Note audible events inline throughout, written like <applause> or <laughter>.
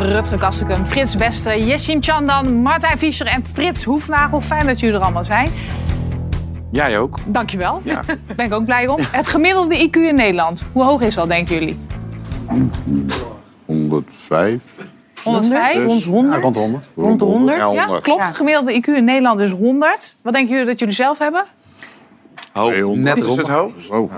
Rutger Kastekum, Frits Beste, Jessim Chandan, Martijn Fischer en Frits Hoefnagel. Fijn dat jullie er allemaal zijn. Jij ook. Dankjewel. Ja. Daar <laughs> ben ik ook blij om. Het gemiddelde IQ in Nederland. Hoe hoog is dat, denken jullie? 105. 105? Dus- Rond 100? Ja, rond 100. Rond de 100. Ja, Ja, 100. klopt. Ja. Het gemiddelde IQ in Nederland is 100. Wat denken jullie dat jullie zelf hebben? Hoog. 200. Net is het hoog? Oh,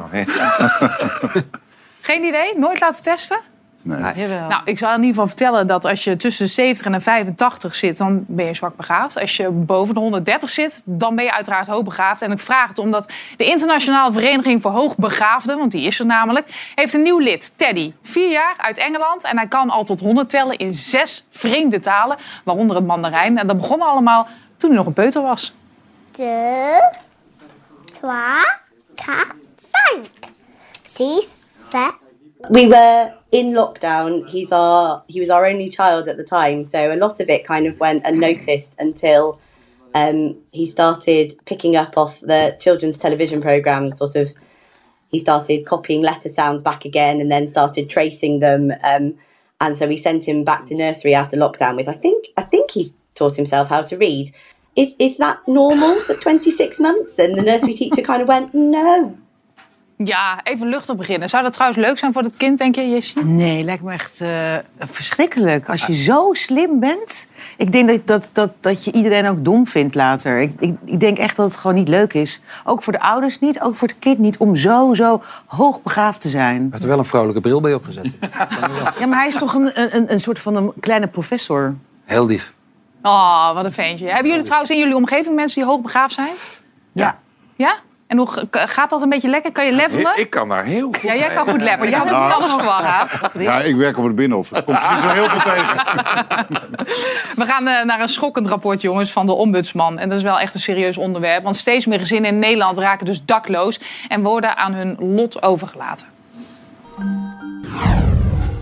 Geen idee? Nooit laten testen? Nee. Jawel. Nou, ik zal in ieder geval vertellen dat als je tussen de 70 en de 85 zit, dan ben je zwak begaafd. Als je boven de 130 zit, dan ben je uiteraard hoogbegaafd. En ik vraag het omdat de Internationale Vereniging voor Hoogbegaafden, want die is er namelijk, heeft een nieuw lid, Teddy. Vier jaar uit Engeland en hij kan al tot 100 tellen in zes vreemde talen, waaronder het Mandarijn. En dat begon allemaal toen hij nog een peuter was. trois, quatre, cinq, six, sept. we were in lockdown. He's our he was our only child at the time, so a lot of it kind of went unnoticed until um, he started picking up off the children's television programs. Sort of, he started copying letter sounds back again, and then started tracing them. Um, and so we sent him back to nursery after lockdown with I think I think he's taught himself how to read. Is is that normal for twenty six months? And the nursery teacher kind of went no. Ja, even luchtig beginnen. Zou dat trouwens leuk zijn voor het kind, denk je, Jessie? Nee, lijkt me echt eh, verschrikkelijk. Als je zo slim bent. Ik denk dat, dat, dat, dat je iedereen ook dom vindt later. Ik, ik, ik denk echt dat het gewoon niet leuk is. Ook voor de ouders niet, ook voor het kind niet. Om zo, zo hoogbegaafd te zijn. Hij heeft er wel een vrolijke bril bij opgezet. <laughs> Ja, maar hij is toch een, een, een soort van een kleine professor. Heel lief. Oh, wat een ventje. Hebben jullie trouwens in jullie omgeving mensen die hoogbegaafd zijn? Ja. Ja? En hoe gaat dat een beetje lekker? Kan je levelen? Ik kan daar heel goed Ja, jij kan goed levelen. Je had het niet alles verwacht. Ja, ik werk op het Binnenhof. Er komt niet zo heel veel tegen. <laughs> We gaan eh, naar een schokkend rapport, jongens, van de ombudsman. En dat is wel echt een serieus onderwerp. Want steeds meer gezinnen in Nederland raken dus dakloos... en worden aan hun lot overgelaten.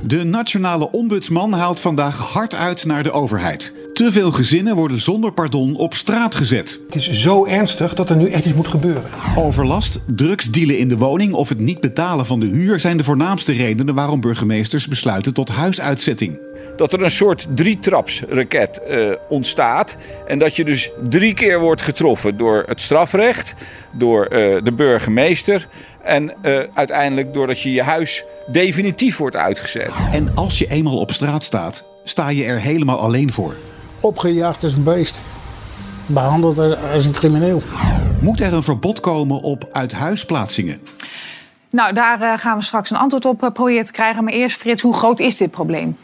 De nationale ombudsman haalt vandaag hard uit naar de overheid. Te veel gezinnen worden zonder pardon op straat gezet. Het is zo ernstig dat er nu echt iets moet gebeuren. Overlast, drugsdealen in de woning of het niet betalen van de huur zijn de voornaamste redenen waarom burgemeesters besluiten tot huisuitzetting. dat er een soort drietrapsraket eh ontstaat. En dat je dus drie keer wordt getroffen door het strafrecht, door eh, de burgemeester en eh, uiteindelijk doordat je je huis definitief wordt uitgezet. En als je eenmaal op straat staat, sta je er helemaal alleen voor. Opgejaagd als een beest. Behandeld als- een crimineel. Moet er een verbod komen op uithuisplaatsingen? Nou, daar eh, gaan we straks een antwoord op eh, proberen te krijgen. Maar eerst, Frits, hoe groot is dit probleem?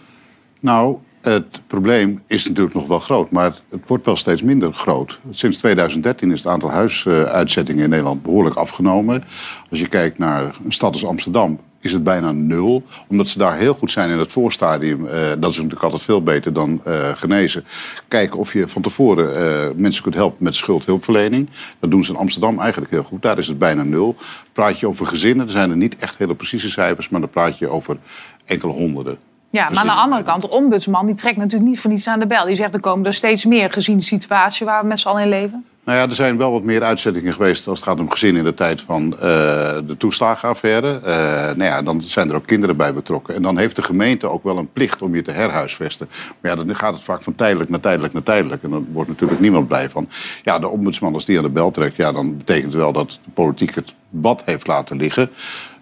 Nou, het probleem is natuurlijk nog wel groot, maar het, wordt wel steeds minder groot. Sinds 2013 is het aantal huisuitzettingen in Nederland behoorlijk afgenomen. Als je kijkt naar een stad als Amsterdam, is het bijna nul. Omdat ze daar heel goed zijn in het voorstadium. eh, dat is natuurlijk altijd veel beter dan eh, genezen. Kijken of je van tevoren eh, mensen kunt helpen met schuldhulpverlening. Dat doen ze in Amsterdam eigenlijk heel goed. Daar is het bijna nul. Praat je over gezinnen, er zijn er niet echt hele precieze cijfers, maar dan praat je over enkele honderden. Ja, maar aan de andere kant, de ombudsman die trekt natuurlijk niet voor niets aan de bel. Die zegt, er komen er steeds meer gezien de situatie waar we met z'n allen in leven. Nou ja, er zijn wel wat meer uitzettingen geweest als het gaat om gezinnen in de tijd van eh, de toeslagenaffaire. Eh, nou ja, dan zijn er ook kinderen bij betrokken. En dan heeft de gemeente ook wel een plicht om je te herhuisvesten. Maar ja, dan gaat het vaak van tijdelijk naar tijdelijk naar tijdelijk. En dan wordt natuurlijk niemand blij van. Ja, de ombudsman als die aan de bel trekt, ja, dan betekent het wel dat de politiek het bad heeft laten liggen.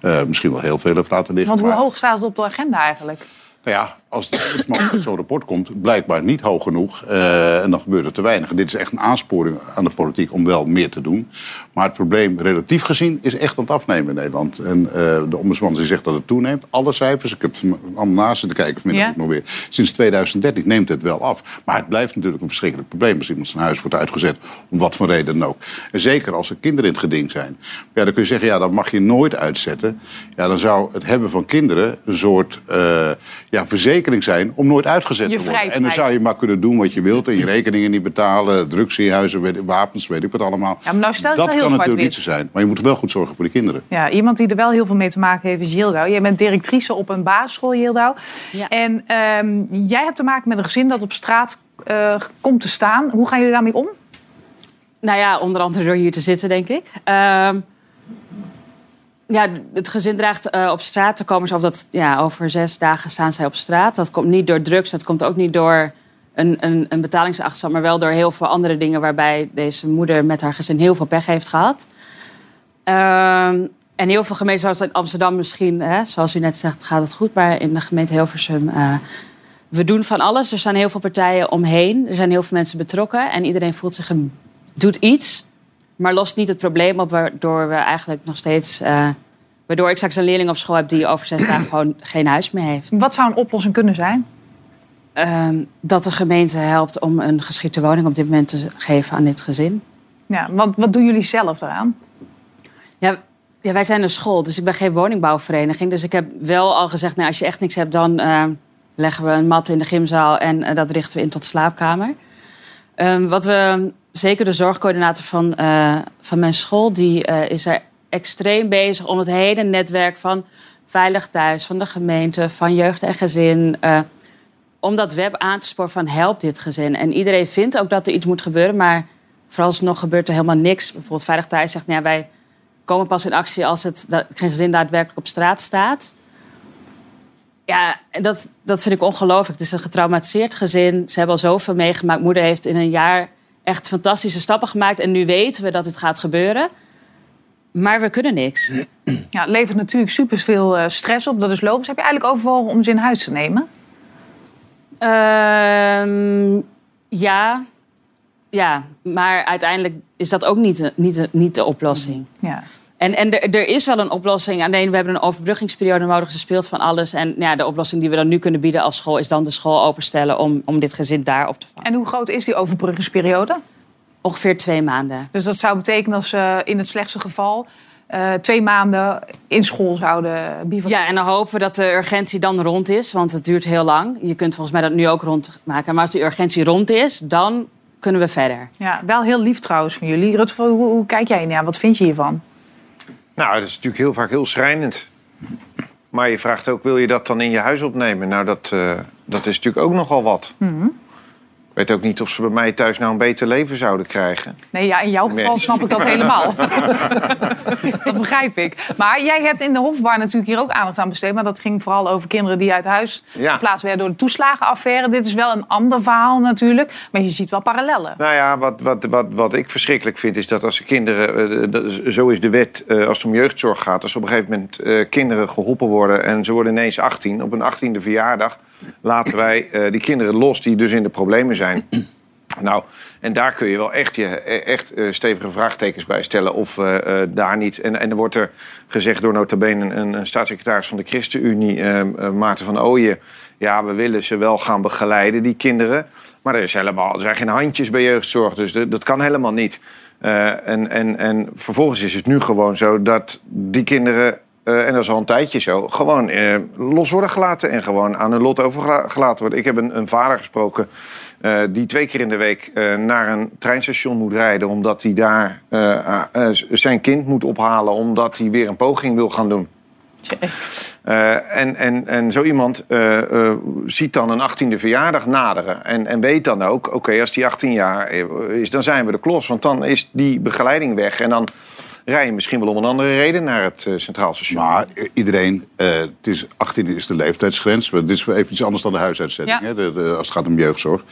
Eh, misschien wel heel veel heeft laten liggen. Want hoe maar- hoog staat het op de agenda eigenlijk? Nou ja, als de ombudsman zo'n rapport komt, blijkbaar niet hoog genoeg. eh, en dan gebeurt er te weinig. En dit is echt een aansporing aan de politiek om wel meer te doen. Maar het probleem, relatief gezien, is echt aan het afnemen in Nederland. En eh, de ombudsman die zegt dat het toeneemt. Alle cijfers, ik heb het allemaal naast zitten kijken vanmiddag Ja. nog weer. Sinds 2013 neemt het wel af. Maar het blijft natuurlijk een verschrikkelijk probleem als iemand zijn huis wordt uitgezet. Om wat voor reden dan ook. En zeker als er kinderen in het geding zijn. Ja, dan kun je zeggen, ja, dat mag je nooit uitzetten. Ja, dan zou het hebben van kinderen een soort eh, ja, verzekering zijn om nooit uitgezet Je te worden. En dan zou je maar kunnen doen wat je wilt. En je rekeningen niet betalen, drugs in je huizen, weet- wapens, weet ik wat allemaal. Ja, maar nou stel je dat kan heel natuurlijk niet zo zijn. Maar je moet wel goed zorgen voor die kinderen. Ja, iemand die er wel heel veel mee te maken heeft is Yildau. Jij bent directrice op een basisschool, Yildau. Ja. En ehm, jij hebt te maken met een gezin dat op straat eh, komt te staan. Hoe gaan jullie daarmee om? Nou ja, onder andere door hier te zitten, denk ik. Ehm, Ja, het gezin dreigt eh, op straat te komen. Of dat, ja, over zes dagen staan zij op straat. Dat komt niet door drugs, dat komt ook niet door een, een, een betalingsachterstand... maar wel door heel veel andere dingen... waarbij deze moeder met haar gezin heel veel pech heeft gehad. Ehm, en heel veel gemeenten, zoals in Amsterdam misschien... Hè, zoals u net zegt, gaat het goed. Maar in de gemeente Hilversum... eh, we doen van alles. Er staan heel veel partijen omheen. Er zijn heel veel mensen betrokken. En iedereen voelt zich een, doet iets, maar lost niet het probleem op. Waardoor we eigenlijk nog steeds. eh, waardoor ik straks een leerling op school heb die over zes dagen gewoon geen huis meer heeft. Wat zou een oplossing kunnen zijn? Ehm, dat de gemeente helpt om een geschikte woning op dit moment te geven aan dit gezin. Ja, wat, wat doen jullie zelf daaraan? Ja, ja, wij zijn een school, dus ik ben geen woningbouwvereniging. Dus ik heb wel al gezegd, nou, als je echt niks hebt, dan eh, leggen we een mat in de gymzaal en eh, dat richten we in tot slaapkamer. Ehm, wat we, zeker de zorgcoördinator van, eh, van mijn school, die eh, is er extreem bezig om het hele netwerk van Veilig Thuis, van de gemeente, van jeugd en gezin, eh, om dat web aan te sporen van help dit gezin. En iedereen vindt ook dat er iets moet gebeuren, maar vooralsnog gebeurt er helemaal niks. Bijvoorbeeld Veilig Thuis zegt, nou ja, wij komen pas in actie als het dat geen gezin daadwerkelijk op straat staat. Ja, dat, dat vind ik ongelooflijk. Het is een getraumatiseerd gezin. Ze hebben al zoveel meegemaakt. Moeder heeft in een jaar echt fantastische stappen gemaakt. En nu weten we dat het gaat gebeuren. Maar we kunnen niks. Ja, het levert natuurlijk super veel stress op. Dat is logisch. Heb je eigenlijk overwogen om ze in huis te nemen? Ehm, ja. ja, maar uiteindelijk is dat ook niet de, niet de, niet de oplossing. Ja. En, en er, er is wel een oplossing. Alleen we hebben een overbruggingsperiode nodig. Ze speelt van alles. En ja, de oplossing die we dan nu kunnen bieden als school... is dan de school openstellen om, om dit gezin daar op te vangen. En hoe groot is die overbruggingsperiode? Ongeveer twee maanden. Dus dat zou betekenen als ze in het slechtste geval... eh, twee maanden in school zouden bivakeren. Ja, en dan hopen we dat de urgentie dan rond is. Want het duurt heel lang. Je kunt volgens mij dat nu ook rondmaken. Maar als die urgentie rond is, dan kunnen we verder. Ja, wel heel lief trouwens van jullie. Rutger, hoe, hoe kijk jij naar? Wat vind je hiervan? Nou, dat is natuurlijk heel vaak heel schrijnend. Maar je vraagt ook, wil je dat dan in je huis opnemen? Nou, dat, eh, dat is natuurlijk ook nogal wat. Ik weet ook niet of ze bij mij thuis nou een beter leven zouden krijgen. Nee, ja, in jouw geval Nee. snap ik dat helemaal. <laughs> dat begrijp ik. Maar jij hebt in de Hofbar natuurlijk hier ook aandacht aan besteed. Maar dat ging vooral over kinderen die uit huis Ja. geplaatst werden door de toeslagenaffaire. Dit is wel een ander verhaal natuurlijk. Maar je ziet wel parallellen. Nou ja, wat, wat, wat, wat ik verschrikkelijk vind is dat als de kinderen... eh, zo is de wet eh, als het om jeugdzorg gaat. Als op een gegeven moment eh, kinderen geholpen worden... en ze worden ineens 18, op een 18e verjaardag... laten wij die kinderen los die dus in de problemen zijn. Nou, en daar kun je wel echt, je, echt eh, stevige vraagtekens bij stellen of eh, eh, daar niet... En, en er wordt er gezegd door nota bene een, een staatssecretaris van de ChristenUnie, Maarten van Ooyen... ja, we willen ze wel gaan begeleiden, die kinderen. Maar er, is helemaal, er zijn geen handjes bij jeugdzorg, dus dat kan helemaal niet. En, en, en vervolgens is het nu gewoon zo dat die kinderen... en dat is al een tijdje zo, gewoon los worden gelaten en gewoon aan hun lot overgelaten worden. Ik heb een, een vader gesproken eh, die twee keer in de week eh, naar een treinstation moet rijden, omdat hij daar eh, ah, zijn kind moet ophalen, omdat hij weer een poging wil gaan doen. En, en, en zo iemand ziet dan een 18e verjaardag naderen. En, en weet dan ook, oké, als die 18 jaar is, dan zijn we de klos. Want dan is die begeleiding weg. En dan rij je misschien wel om een andere reden naar het eh, Centraal Station. Maar eh, iedereen, eh, het is 18 is de leeftijdsgrens. Maar dit is even iets anders dan de huisuitzetting. Ja. Hè, de, de- als het gaat om jeugdzorg.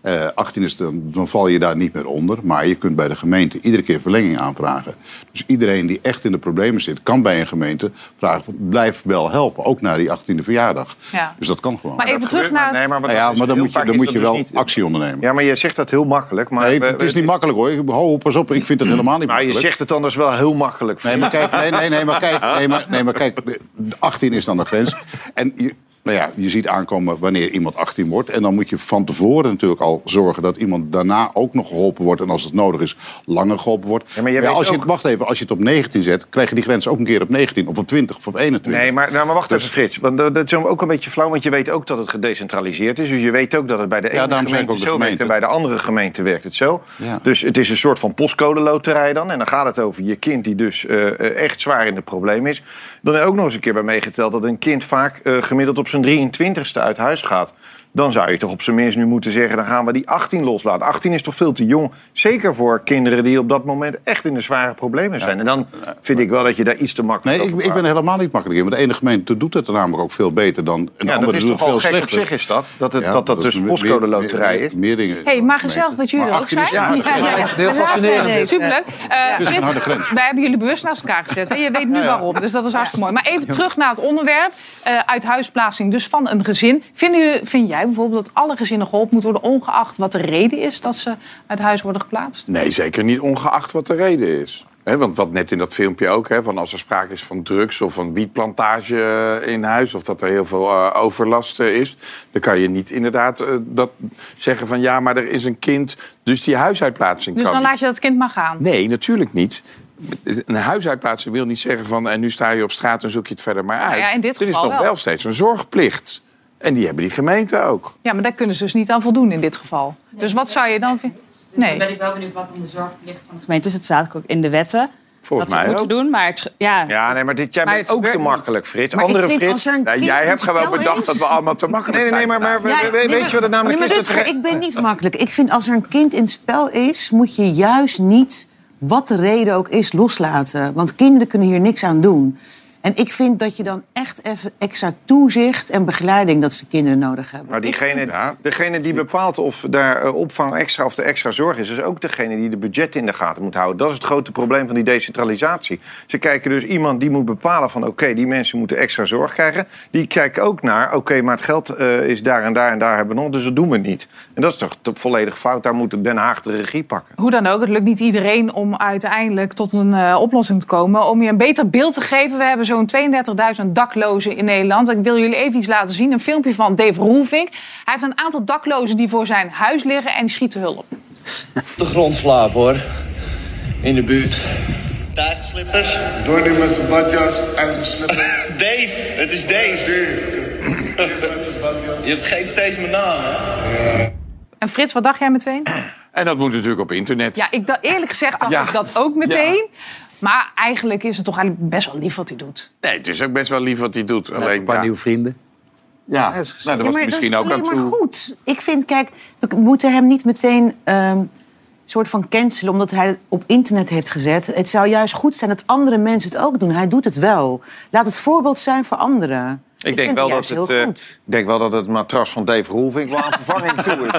Eh 18 is dan, dan val je daar niet meer onder. Maar je kunt bij de gemeente iedere keer verlenging aanvragen. Dus iedereen die echt in de problemen zit, kan bij een gemeente vragen: blijf wel helpen. Ook na die 18e verjaardag. Ja. Dus dat kan gewoon. Maar even terug naar het... Nee, maar, Nou ja, maar dan moet je, dan moet je wel actie ondernemen. Ja, maar je zegt dat heel makkelijk. Maar Nee, we- het is we- niet makkelijk hoor. Ho, pas op, ik vind het <clears throat> helemaal niet Maar je makkelijk. zegt het anders wel heel makkelijk. Nee, maar kijk, nee, nee, nee, maar kijk, nee, maar, nee, maar kijk de- de 18 is dan de grens. En je, nou ja, je ziet aankomen wanneer iemand 18 wordt. En dan moet je van tevoren natuurlijk al zorgen dat iemand daarna ook nog geholpen wordt. En als het nodig is, langer geholpen wordt. Ja, maar weet als je, ook- wacht even, als je het op 19 zet, krijg je die grens ook een keer op 19 of op 20 of op 21. Nee, maar, nou, maar wacht Dus- even, Frits. Want dat is ook een beetje flauw, want je weet ook dat het gedecentraliseerd is. Dus je weet ook dat het bij de Ja, ene ik gemeente ook de zo werkt en bij de andere gemeente werkt het zo. Ja. Dus het is een soort van postcode loterij dan. En dan gaat het over je kind die dus eh, eh, echt zwaar in de probleem is. Dan er ook nog eens een keer bij meegeteld dat een kind vaak eh, gemiddeld op zijn 23ste uit huis gaat. Dan zou je toch op zijn minst nu moeten zeggen... dan gaan we die 18 loslaten. 18 is toch veel te jong. Zeker voor kinderen die op dat moment echt in de zware problemen zijn. En dan vind ik wel dat je daar iets te makkelijk Nee, ik, ik ben helemaal niet makkelijk in. Want de ene gemeente doet het er namelijk ook veel beter dan... En de Ja, dat andere is doet toch het veel gek op slechter. zich is dat? Dat het, Ja, dat, dat is dus postcode meer- loterij is. Meer dingen. hey, maar gezellig dat jullie er ook 18 is- zijn. ja, dat is echt heel fascinerend. Superleuk. Eh, een wij hebben jullie bewust naast elkaar gezet. Hè? Je weet nu waarom, dus dat is hartstikke mooi. Maar even terug naar het onderwerp. Eh uit huisplaatsing dus van een gezin. Vind, u, vind jij bijvoorbeeld dat alle gezinnen geholpen moeten worden... ongeacht wat de reden is dat ze uit huis worden geplaatst? Nee, zeker niet ongeacht wat de reden is. Want wat net in dat filmpje ook, hè, van als er sprake is van drugs of een wietplantage eh, in huis, of dat er heel veel eh, overlast eh, is, dan kan je niet inderdaad eh, dat zeggen van ja, maar er is een kind, dus die huisuitplaatsing Dus kan dan niet. laat je dat kind maar gaan. Nee, natuurlijk niet. Een huisuitplaatsing wil niet zeggen van en nu sta je op straat en zoek je het verder maar uit. Nou ja, in dit er is nog wel. wel steeds een zorgplicht. En die hebben die gemeenten ook. Ja, maar daar kunnen ze dus niet aan voldoen in dit geval. Dus wat zou je dan vinden? Dus Nee. dan ben ik wel benieuwd wat om de zorgplicht van de gemeente is. Het staat ook in de wetten. Volgens dat ze mij moeten ook. doen, maar het, ja, Ja, nee, maar dit, jij Maar bent ook te makkelijk, Frits. Maar Andere vind Frits... Ja, kind jij hebt gewoon bedacht is- dat we allemaal te makkelijk Nee, nee, nee, zijn. maar, maar Ja, we- we- nee, weet je wat het namelijk nee, maar is? Dat Ik ben niet makkelijk. Ik vind als er een kind in spel is, moet je juist niet, wat de reden ook is, loslaten. Want kinderen kunnen hier niks aan doen. En ik vind dat je dan echt even extra toezicht en begeleiding dat ze kinderen nodig hebben. Maar diegene, vind- degene die bepaalt of daar eh, opvang extra of de extra zorg is... is ook degene die de budget in de gaten moet houden. Dat is het grote probleem van die decentralisatie. Ze kijken dus iemand die moet bepalen van... oké, die mensen moeten extra zorg krijgen. Die kijken ook naar, oké, maar het geld eh, is daar en daar en daar hebben we nog... dus dat doen we niet. En dat is toch volledig fout. Daar moet Den Haag de regie pakken. Hoe dan ook, het lukt niet iedereen om uiteindelijk tot een eh, oplossing te komen. Om je een beter beeld te geven, we hebben zo'n 32.000 daklozen in Nederland. Ik wil jullie even iets laten zien, een filmpje van Dave Roelvink. Hij heeft een aantal daklozen die voor zijn huis liggen en die schieten hulp. de grond slapen hoor. In de buurt. Slippers. Door nu met zijn badjas en zijn slippers. <laughs> Dave, het is Dave. Je vergeet steeds mijn naam, hè? En Frits, wat dacht jij meteen? En dat moet natuurlijk op internet. Ja, ik dacht, eerlijk gezegd dacht Ja. ik dat ook meteen. Maar eigenlijk is het toch eigenlijk best wel lief wat hij doet. Nee, het is ook best wel lief wat hij doet. Alleen, een paar ja. nieuwe vrienden. Ja, nou, Ja, was maar misschien dat ook is aan alleen maar toe. goed. Ik vind, kijk, we moeten hem niet meteen ehm soort van cancelen... omdat hij het op internet heeft gezet. Het zou juist goed zijn dat andere mensen het ook doen. Hij doet het wel. Laat het voorbeeld zijn voor anderen. Ik denk, vind wel dat het, eh, goed. ik denk wel dat het matras van Dave Roelvink wel aan vervanging toe is.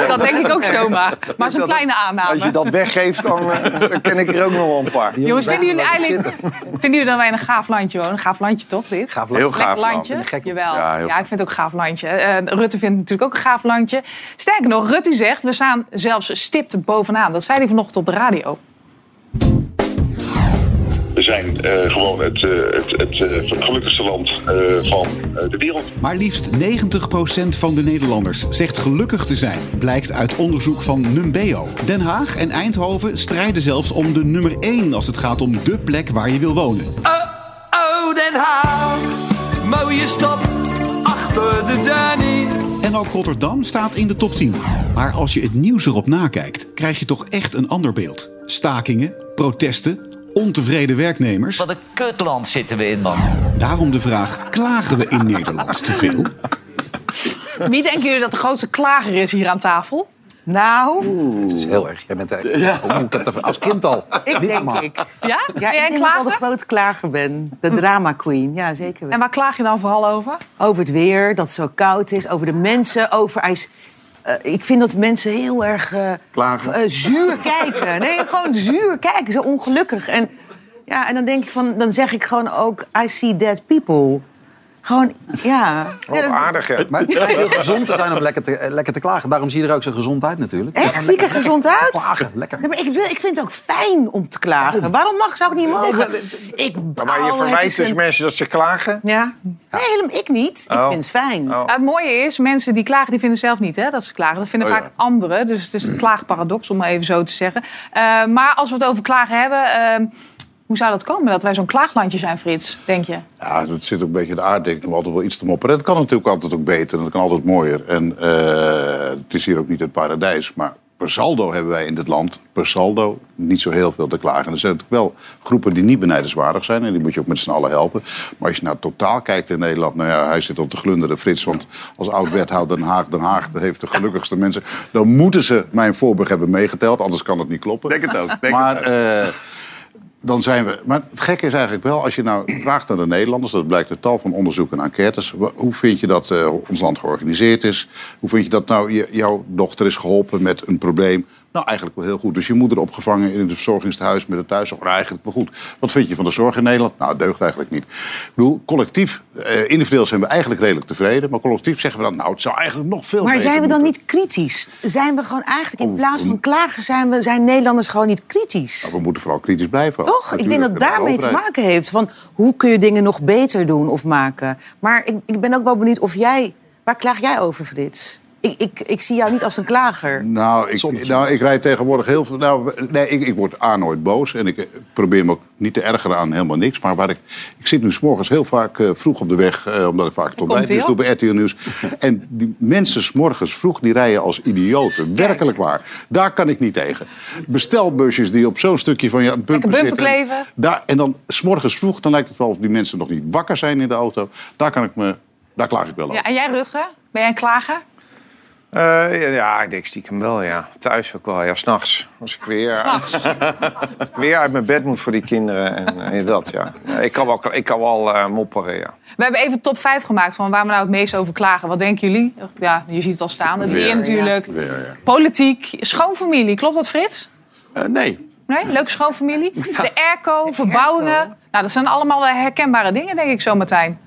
<laughs> Dat denk ik ook zomaar. Maar zo'n kleine aanname. Als je dat weggeeft, dan, eh, dan ken ik er ook nog wel een paar. Jongens, vinden jullie eigenlijk vinden jullie dat wij in een gaaf landje wonen? Een gaaf landje toch, dit? Gaaf land. Heel gaaf land. landje. Jawel. Ja, Ja, ik vind het ook een gaaf landje. Eh, Rutte vindt het natuurlijk ook een gaaf landje. Sterker nog, Rutte zegt, we staan zelfs stipt bovenaan. Dat zei hij vanochtend op de radio. We zijn eh, gewoon het, eh, het, het eh, gelukkigste land eh, van eh, de wereld. Maar liefst 90% van de Nederlanders zegt gelukkig te zijn, blijkt uit onderzoek van Numbeo. Den Haag en Eindhoven strijden zelfs om de nummer 1 als het gaat om de plek waar je wil wonen. Oh, Den Haag, mooie stad, achter de Danny. En ook Rotterdam staat in de top 10. Maar als je het nieuws erop nakijkt, krijg je toch echt een ander beeld. Stakingen, protesten, ontevreden werknemers. Wat een kutland zitten we in, man. Daarom de vraag, klagen we in Nederland te veel? Wie denken jullie dat de grootste klager is hier aan tafel? Nou, Het is heel erg. Jij bent er, oh, ik heb het als kind al. ik denk. Ja? ik. Ben Ja, jij ik een denk dat ik wel de grote klager ben. De drama queen, ja zeker wel. En waar klaag je dan vooral over? Over het weer, dat het zo koud is. Over de mensen, over ijs. Eh, ik vind dat mensen heel erg eh, eh, zuur kijken. Nee, gewoon zuur kijken, zo ongelukkig. En, ja, en dan denk ik van, dan zeg ik gewoon ook, I see dead people. Gewoon, ja. Oh, Ja, aardig, hè? Maar het schijnt heel gezond te zijn om lekker te, eh, lekker te klagen. Daarom zie je er ook zo gezond uit natuurlijk. Echt? Zie ik er gezond uit? Klagen, lekker. Nee, maar ik, wil, ik vind het ook fijn om te klagen. Waarom mag, zou ik niet mogen? Ik Maar je is dus een- mensen dat ze klagen? Ja. Nee, helemaal ik niet. Ik Oh. vind het fijn. Ja, het mooie is, mensen die klagen, die vinden zelf niet hè, dat ze klagen. Dat vinden Oh ja. vaak anderen. Dus het is een klaagparadox, om maar even zo te zeggen. Eh, maar als we het over klagen hebben... eh, hoe zou dat komen dat wij zo'n klaaglandje zijn, Frits, denk je? Ja, het zit ook een beetje in de aard, denk ik, om altijd wel iets te mopperen. Het kan natuurlijk altijd ook beter en het kan altijd mooier. En eh, het is hier ook niet het paradijs, maar per saldo hebben wij in dit land, per saldo, niet zo heel veel te klagen. Er zijn natuurlijk wel groepen die niet benijdenswaardig zijn. En die moet je ook met z'n allen helpen. Maar als je naar totaal kijkt in Nederland, nou ja, hij zit op de glunderen, Frits. Want als oud-wethouder Den Haag, Den Haag heeft de gelukkigste mensen. Dan moeten ze mijn voorburg hebben meegeteld, anders kan het niet kloppen. Denk het ook. Denk maar het ook. eh, dan zijn we. Maar het gekke is eigenlijk wel, als je nou vraagt aan de Nederlanders, dat blijkt uit tal van onderzoeken en enquêtes. Hoe vind je dat eh, ons land georganiseerd is? Hoe vind je dat nou je, jouw dochter is geholpen met een probleem? Nou, eigenlijk wel heel goed. Dus je moeder opgevangen in het verzorgingstehuis met het thuiszorg. Nou, eigenlijk wel goed. Wat vind je van de zorg in Nederland? Nou, deugt eigenlijk niet. Ik bedoel, collectief, eh, individueel zijn we eigenlijk redelijk tevreden. Maar collectief zeggen we dan, nou, het zou eigenlijk nog veel Maar beter zijn we dan moeten. niet kritisch? Zijn we gewoon eigenlijk, Oh, in plaats van klagen, zijn, we, zijn Nederlanders gewoon niet kritisch? Nou, we moeten vooral kritisch blijven. Toch? Ik denk dat daarmee te maken heeft. Van hoe kun je dingen nog beter doen of maken? Maar ik, ik ben ook wel benieuwd of jij... Waar klaag jij over, Frits? Ik, ik, ik zie jou niet als een klager. Nou, ik, nou, ik rijd tegenwoordig heel veel. Nou, nee, ik, ik word A nooit boos. En ik eh, probeer me ook niet te ergeren aan helemaal niks. Maar waar ik, ik zit nu 's morgens heel vaak eh, vroeg op de weg, eh, omdat ik vaak tot bij dus doe op. bij RTL Nieuws. En die mensen 's morgens vroeg, die rijden als idioten. Werkelijk waar. Daar kan ik niet tegen. Bestelbusjes die op zo'n stukje van ja, bumper bumper zitten. kleven. Daar, en dan 's morgens vroeg, dan lijkt het wel of die mensen nog niet wakker zijn in de auto. Daar kan ik me, daar klaag ik wel over. Ja, en jij, Rutger? Ben jij een klager? Eh, ja, ja, ik denk stiekem wel, ja. Thuis ook wel, ja, s'nachts. Als ik weer, S'nachts? <laughs> weer uit mijn bed moet voor die kinderen en, en dat, ja. Ik kan wel, ik kan wel eh, mopperen, ja. We hebben even top 5 gemaakt van waar we nou het meest over klagen. Wat denken jullie? Ja, je ziet het al staan. Het weer natuurlijk. Weer, ja. Politiek, schoonfamilie. Klopt dat, Frits? Eh, nee. Nee? Leuke schoonfamilie? De airco, verbouwingen. Nou, dat zijn allemaal wel herkenbare dingen, denk ik zo, Martijn.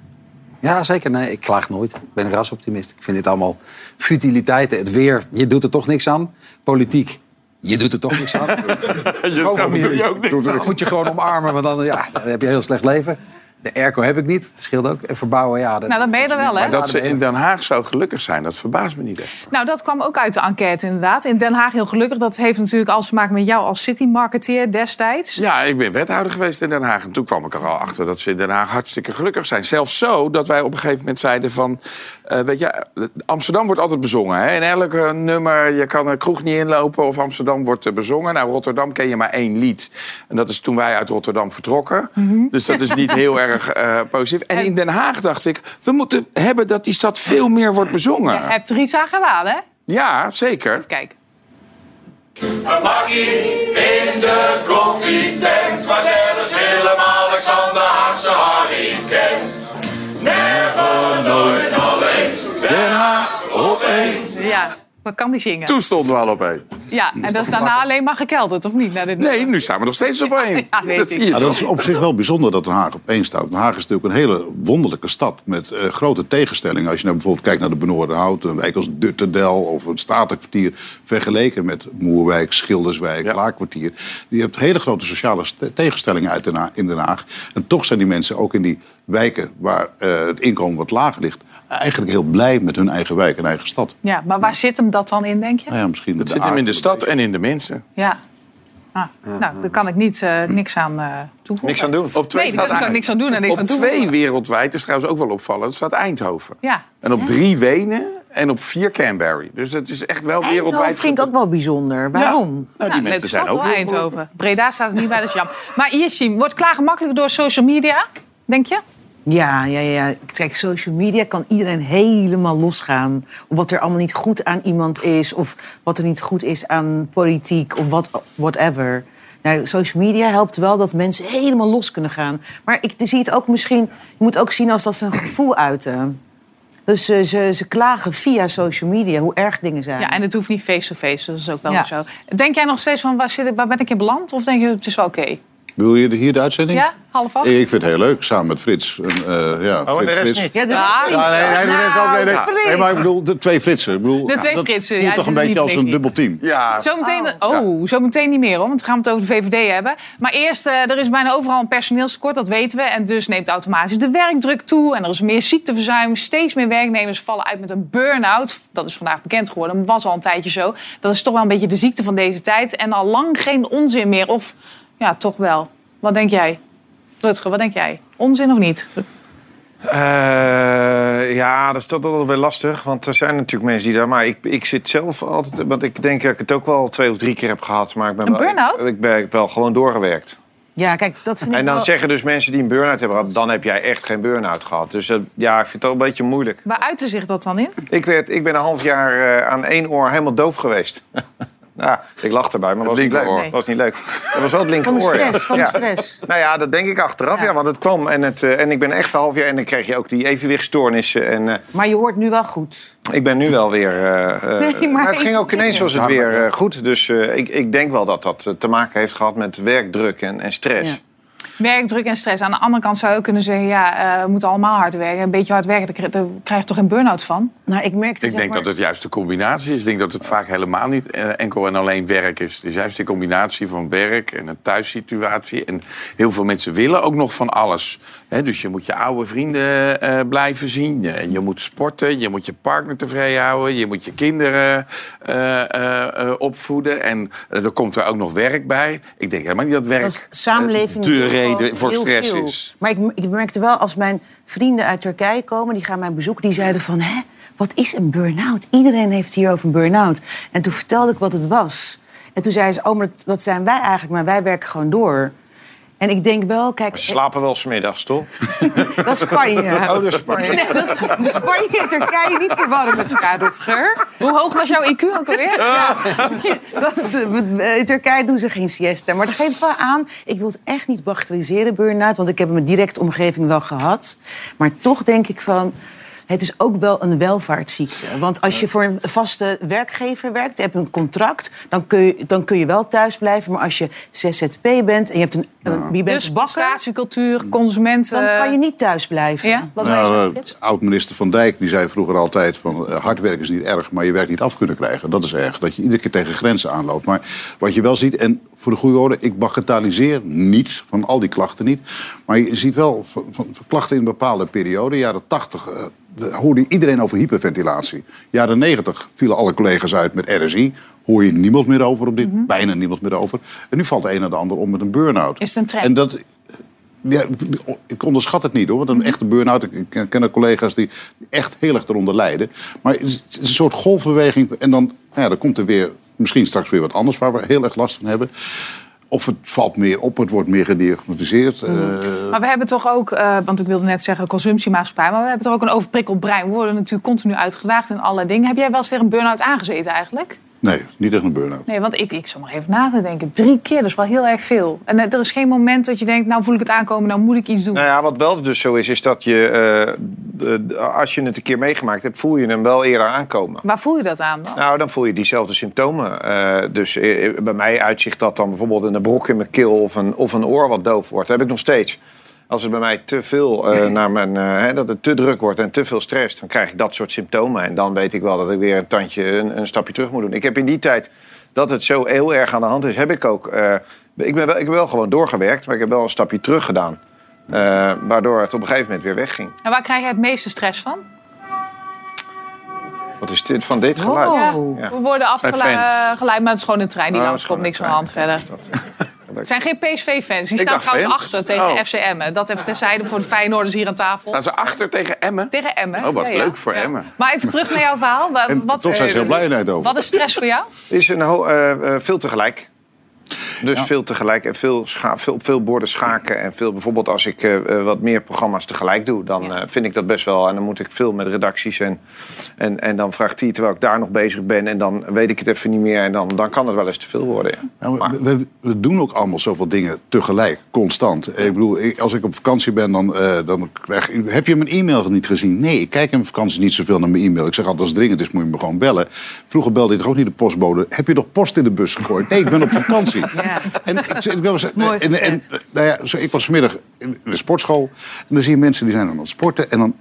Ja, zeker. Nee, ik klaag nooit. Ik ben een rasoptimist. Ik vind dit allemaal futiliteiten. Het weer, je doet er toch niks aan. Politiek, je doet er toch niks aan. <laughs> Schoonfamilie, je ook niks aan. moet je gewoon omarmen, want dan, ja, dan heb je een heel slecht leven. De airco heb ik niet, dat scheelt ook. En verbouwen, ja. Dat, Nou, dan ben je er wel, hè? Maar dat ze in Den Haag zo gelukkig zijn, dat verbaast me niet echt. Nou, dat kwam ook uit de enquête inderdaad. In Den Haag heel gelukkig. Dat heeft natuurlijk alles te maken met jou als city-marketeer destijds. Ja, ik ben wethouder geweest in Den Haag. En toen kwam ik er al achter dat ze in Den Haag hartstikke gelukkig zijn. Zelfs zo dat wij op een gegeven moment zeiden van... eh, weet je, Amsterdam wordt altijd bezongen. Hè? In elk eh, nummer, je kan een kroeg niet inlopen of Amsterdam wordt eh, bezongen. Nou, Rotterdam ken je maar één lied. En dat is toen wij uit Rotterdam vertrokken. Dus dat is niet <laughs> heel erg eh, positief. En in Den Haag dacht ik, we moeten hebben dat die stad veel meer wordt bezongen. Je hebt er iets aan gedaan, hè? Ja, zeker. Kijk. Een bakkie in de koffietent waar zelfs Willem-Alexander Haagse Harry Den Haag op één. Ja, wat kan die zingen? Toen stonden we al op één. Ja, en dat is daarna alleen maar gekelderd, of niet? Nee, nu staan we nog steeds op één. Ja, dat zie je Ja, dat is op zich wel bijzonder dat Den Haag op één staat. Den Haag is natuurlijk een hele wonderlijke stad met eh, grote tegenstellingen. Als je nou bijvoorbeeld kijkt naar de Benoordenhout, een wijk als Dutterdel of een Statenkwartier, vergeleken met Moerwijk, Schilderswijk, Laakkwartier. Je hebt hele grote sociale st- tegenstellingen uit Den Haag, in Den Haag. En toch zijn die mensen ook in die wijken waar eh, het inkomen wat lager ligt, eigenlijk heel blij met hun eigen wijk en eigen stad. Ja, maar waar zit hem dat dan in, denk je? Nou ja, misschien Het de zit hem in de stad en in de mensen. Ja. Ah, nou, daar kan ik niet, eh, niks aan eh toevoegen. Niks aan doen. Op twee Nee, staat daar kan ik niks aan doen en niks Op aan twee wereldwijd is trouwens ook wel opvallend. staat Eindhoven. Ja. En op drie Wenen en op vier Canberry. Dus het is echt wel Eindhoven wereldwijd. vind ik ook wel bijzonder. Waarom? Nou, die Nou, mensen leuke zijn stad ook. Eindhoven. Breda staat er niet bij, dat is jammer. Maar Jessim, wordt klagen makkelijker door social media, denk je? Ja, ja, ja. Kijk, social media kan iedereen helemaal losgaan. Wat er allemaal niet goed aan iemand is. Of wat er niet goed is aan politiek. Of wat, whatever. Nou, social media helpt wel dat mensen helemaal los kunnen gaan. Maar ik zie het ook misschien... Je moet ook zien als dat ze een gevoel uiten. Dus ze, ze klagen via social media hoe erg dingen zijn. Ja, en het hoeft niet face-to-face, dat is ook wel Ja. zo. Denk jij nog steeds van, waar, zit ik, waar ben ik in beland? Of denk je, het is wel oké? Wil je de- hier de uitzending? Ja, half acht? Ik vind het heel leuk, samen met Frits. En, eh, ja, Oh, en de rest Frits. niet? Ja, de rest niet. Ja, nee, nee, de rest ook. Nee, nee. Ja. nee, maar ik bedoel, de twee Fritsen. Ik bedoel, De twee dat Fritsen, voelt ja, toch een beetje als een dubbel team. Ja, Zometeen, oh, zometeen niet meer hoor, want we gaan het over de VVD hebben. Maar eerst, eh, er is bijna overal een personeelstekort, dat weten we. En dus neemt automatisch de werkdruk toe. En er is meer ziekteverzuim. Steeds meer werknemers vallen uit met een burn-out. Dat is vandaag bekend geworden, maar was al een tijdje zo. Dat is toch wel een beetje de ziekte van deze tijd. En al lang geen onzin meer. Of ja, toch wel. Wat denk jij? Rutger, wat denk jij? Onzin of niet? Eh, ja, dat is toch wel weer lastig. Want er zijn natuurlijk mensen die daar... Maar ik, ik zit zelf altijd... Want ik denk dat ik het ook wel twee of drie keer heb gehad. Maar ik ben Een wel, burn-out? Ik, ik ben wel gewoon doorgewerkt. Ja, kijk, dat vind ik En dan wel... zeggen dus mensen die een burn-out hebben gehad... dan heb jij echt geen burn-out gehad. Dus dat- ja, ik vind het wel een beetje moeilijk. Waar uitte zich dat dan in? Ik, werd, ik ben een half jaar eh, aan één oor helemaal doof geweest. <laughs> ja, ik lach erbij, maar was niet leuk. was niet leuk. Dat was wel het linkeroor. Van de ja. stress, van de Ja. stress. Nou ja, dat denk ik achteraf, ja. want het kwam. En, het, eh, en ik ben echt een half jaar... En dan kreeg je ook die evenwichtstoornissen. En eh, Maar je hoort nu wel goed. ik ben nu wel weer... eh, eh, <laughs> Nee, maar het ging ook ineens was het weer goed. Dus eh, ik, ik denk wel dat dat te maken heeft gehad met werkdruk en, en stress. Werkdruk en stress. Aan de andere kant zou je ook kunnen zeggen... ja, eh, we moeten allemaal hard werken. Een beetje hard werken, daar krijg- je toch geen burn-out van? Nou, ik merkte... Ik denk dat het juist de combinatie is. Ik denk dat het vaak helemaal niet eh, enkel en alleen werk is. Het is juist die combinatie van werk en een thuissituatie. En heel veel mensen willen ook nog van alles. Hè, dus je moet je oude vrienden eh, blijven zien. Je, je moet sporten, je moet je partner tevreden houden. Je moet je kinderen eh, eh, eh, opvoeden. En er komt er ook nog werk bij. Ik denk helemaal niet dat werk Dat is samenleving de reden voor stress veel. is. Maar ik, ik merkte wel, als mijn vrienden uit Turkije komen... die gaan mij bezoeken, die zeiden van... Hè, wat is een burn-out? Iedereen heeft hier over een burn-out. En toen vertelde ik wat het was. En toen zei ze, oh, maar dat zijn wij eigenlijk... maar wij werken gewoon door. En ik denk wel, kijk... Ze slapen wel smiddags, toch? <laughs> Dat is Spanje. <laughs> Oh, dat is Spanje. Nee, dat is, de Spanje en Turkije niet verwarren met elkaar, Rutger. Hoe hoog was jouw IQ ook alweer? Ja. <laughs> Dat, in Turkije doen ze geen siesta. Maar dat geeft wel aan, ik wil het echt niet bagatelliseren, burn-out. Want ik heb mijn directe omgeving wel gehad. Maar toch denk ik van... Het is ook wel een welvaartsziekte. Want als je voor een vaste werkgever werkt, je hebt een contract, dan kun je, dan kun je wel thuis blijven. Maar als je ZZP bent en je, hebt een, een- je bent Dus bakker, consumenten... dan kan je niet thuis blijven. Ja? Wat Nou, eh, Oud-minister Van Dijk die zei vroeger altijd van eh, hard werken is niet erg, maar je werk niet af kunnen krijgen. Dat is erg. Dat je iedere keer tegen grenzen aanloopt. Maar wat je wel ziet, en voor de goede orde, ik bagatelliseer niets van al die klachten niet. Maar je ziet wel van, van- van klachten in een bepaalde periode, jaren 80, eh, de- hoorde iedereen over hyperventilatie. Jaren 90 vielen alle collega's uit met RSI. Hoor je niemand meer over op dit, bijna niemand meer over. En nu valt de een naar de ander om met een burn-out. Is het een trend? En dat, ja, ik onderschat het niet hoor. Want een echte burn-out, ik ken, collega's die echt heel erg eronder lijden. Maar het is, het is een soort golfbeweging. En dan, nou ja, dan komt er weer misschien straks weer wat anders waar we heel erg last van hebben. Of het valt meer op, het wordt meer gediagnosticeerd. eh, Maar we hebben toch ook, eh, want ik wilde net zeggen consumptiemaatschappij... maar we hebben toch ook een overprikkeld brein. We worden natuurlijk continu uitgedaagd in allerlei dingen. Heb jij wel eens tegen een burn-out aangezeten eigenlijk? Nee, niet echt een burn-out. Nee, want ik, ik zal nog even na te denken. Drie keer, dat is wel heel erg veel. En eh, er is geen moment dat je denkt, nou voel ik het aankomen, nou moet ik iets doen. Nou ja, wat wel dus zo is, is dat je, eh, eh, als je het een keer meegemaakt hebt, voel je hem wel eerder aankomen. Waar voel je dat aan dan? Nou, dan voel je diezelfde symptomen. Eh, dus bij mij uitzicht dat dan bijvoorbeeld in een brok in mijn keel of een, of een oor wat doof wordt. Dat heb ik nog steeds. Als het bij mij te veel eh, <clears throat> naar mijn, eh, hè, dat het te druk wordt en te veel stress, dan krijg ik dat soort symptomen. En dan weet ik wel dat ik weer een tandje, een, een stapje terug moet doen. Ik heb in die tijd dat het zo heel erg aan de hand is, heb ik ook. eh, ik, ben wel, ik ben wel gewoon doorgewerkt, maar ik heb wel een stapje terug gedaan. Waardoor het op een gegeven moment weer wegging. En waar krijg je het meeste stress van? Wat is dit van dit geluid? Ja, Ja. we worden afgeleid, maar het is gewoon een trein die Oh, langs komt. Niks van de hand verder. Het zijn geen PSV-fans. Die Ik staan trouwens fans. achter tegen Oh. FC Emmen. Dat even terzijde voor de Feyenoorders hier aan tafel. Staan ze achter tegen Emmen? Tegen Emmen. Oh, wat Ja, ja. leuk voor Ja. Emmen. Maar even terug naar jouw verhaal. En wat, toch zijn ze heel blij in Eindhoven. Wat is stress voor jou? Is een eh, eh, veel tegelijk. Dus veel tegelijk en veel, scha- veel, op veel borden schaken. En veel, bijvoorbeeld als ik eh, eh, wat meer programma's tegelijk doe, dan eh, vind ik dat best wel. En dan moet ik veel met redacties. En, en, en dan vraagt hij terwijl ik daar nog bezig ben. En dan weet ik het even niet meer. En dan, dan kan het wel eens te veel worden. Ja. Nou, we, we- we doen ook allemaal zoveel dingen tegelijk, constant. Ik bedoel, ik- als ik op vakantie ben, dan, eh, dan krijg. Heb je mijn e-mail niet gezien? Nee, ik kijk in vakantie niet zoveel naar mijn e-mail. Ik zeg altijd, als het dringend is, moet je me gewoon bellen. Vroeger belde je toch ook niet de postbode. Heb je nog post in de bus gegooid? Nee, ik ben op vakantie. En ik, Mooi en, en, nou ja, zo, ik was vanmiddag in de sportschool. En dan zie je mensen die zijn aan het sporten. En dan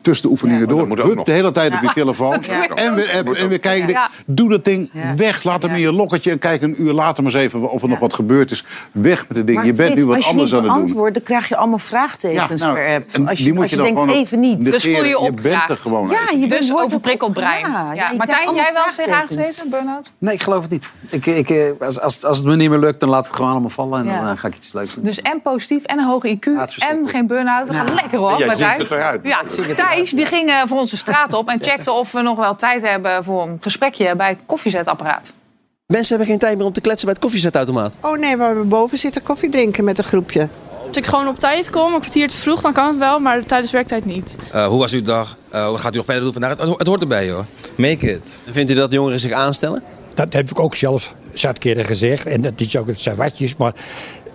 tussen de oefeningen door. moet ook Hup, de hele tijd op je telefoon. <laughs> En we, ook. en, kijken, Ja. doe dat ding Ja. weg. Laat hem in je lokketje en kijk een uur later maar eens even of er nog wat gebeurd is. Weg met het ding. Maar je bent nu wat als je anders niet aan het doen. beantwoordt, dan krijg je allemaal vraagtekens Ja, nou, per app. en Als die je, moet als je je, dan denkt gewoon even niet. Dus voel je je Je bent er gewoon Ja, je bent Dus wordt overprikkeld brein. Je Martijn, jij wel vraagtekens. aangezeten, burn-out? Nee, ik geloof het niet. Ik, ik, eh, als, als, als het me niet meer lukt, dan laat ik het gewoon allemaal vallen. En Ja. dan eh, ga ik iets leuks doen. Dus en positief en een hoge IQ en geen burn-out. Dat gaat lekker hoor, Jij Martijn. ziet het eruit. Ja, Thijs die ging voor onze straat op en checkte of we nog wel tijd hebben voor een gesprekje bij het koffiezetapparaat. Mensen hebben geen tijd meer om te kletsen bij het koffiezetautomaat. Oh nee, we hebben boven zitten koffie drinken met een groepje. Als ik gewoon op tijd kom, een kwartier te vroeg, dan kan het wel, maar tijdens werktijd niet. Eh, hoe was uw dag? Eh, wat gaat u nog verder doen vandaag? Het, het hoort erbij hoor. Make it. En vindt u dat jongeren zich aanstellen? Dat heb ik ook zelf zat keren gezegd. En dat is ook het zijn watjes, maar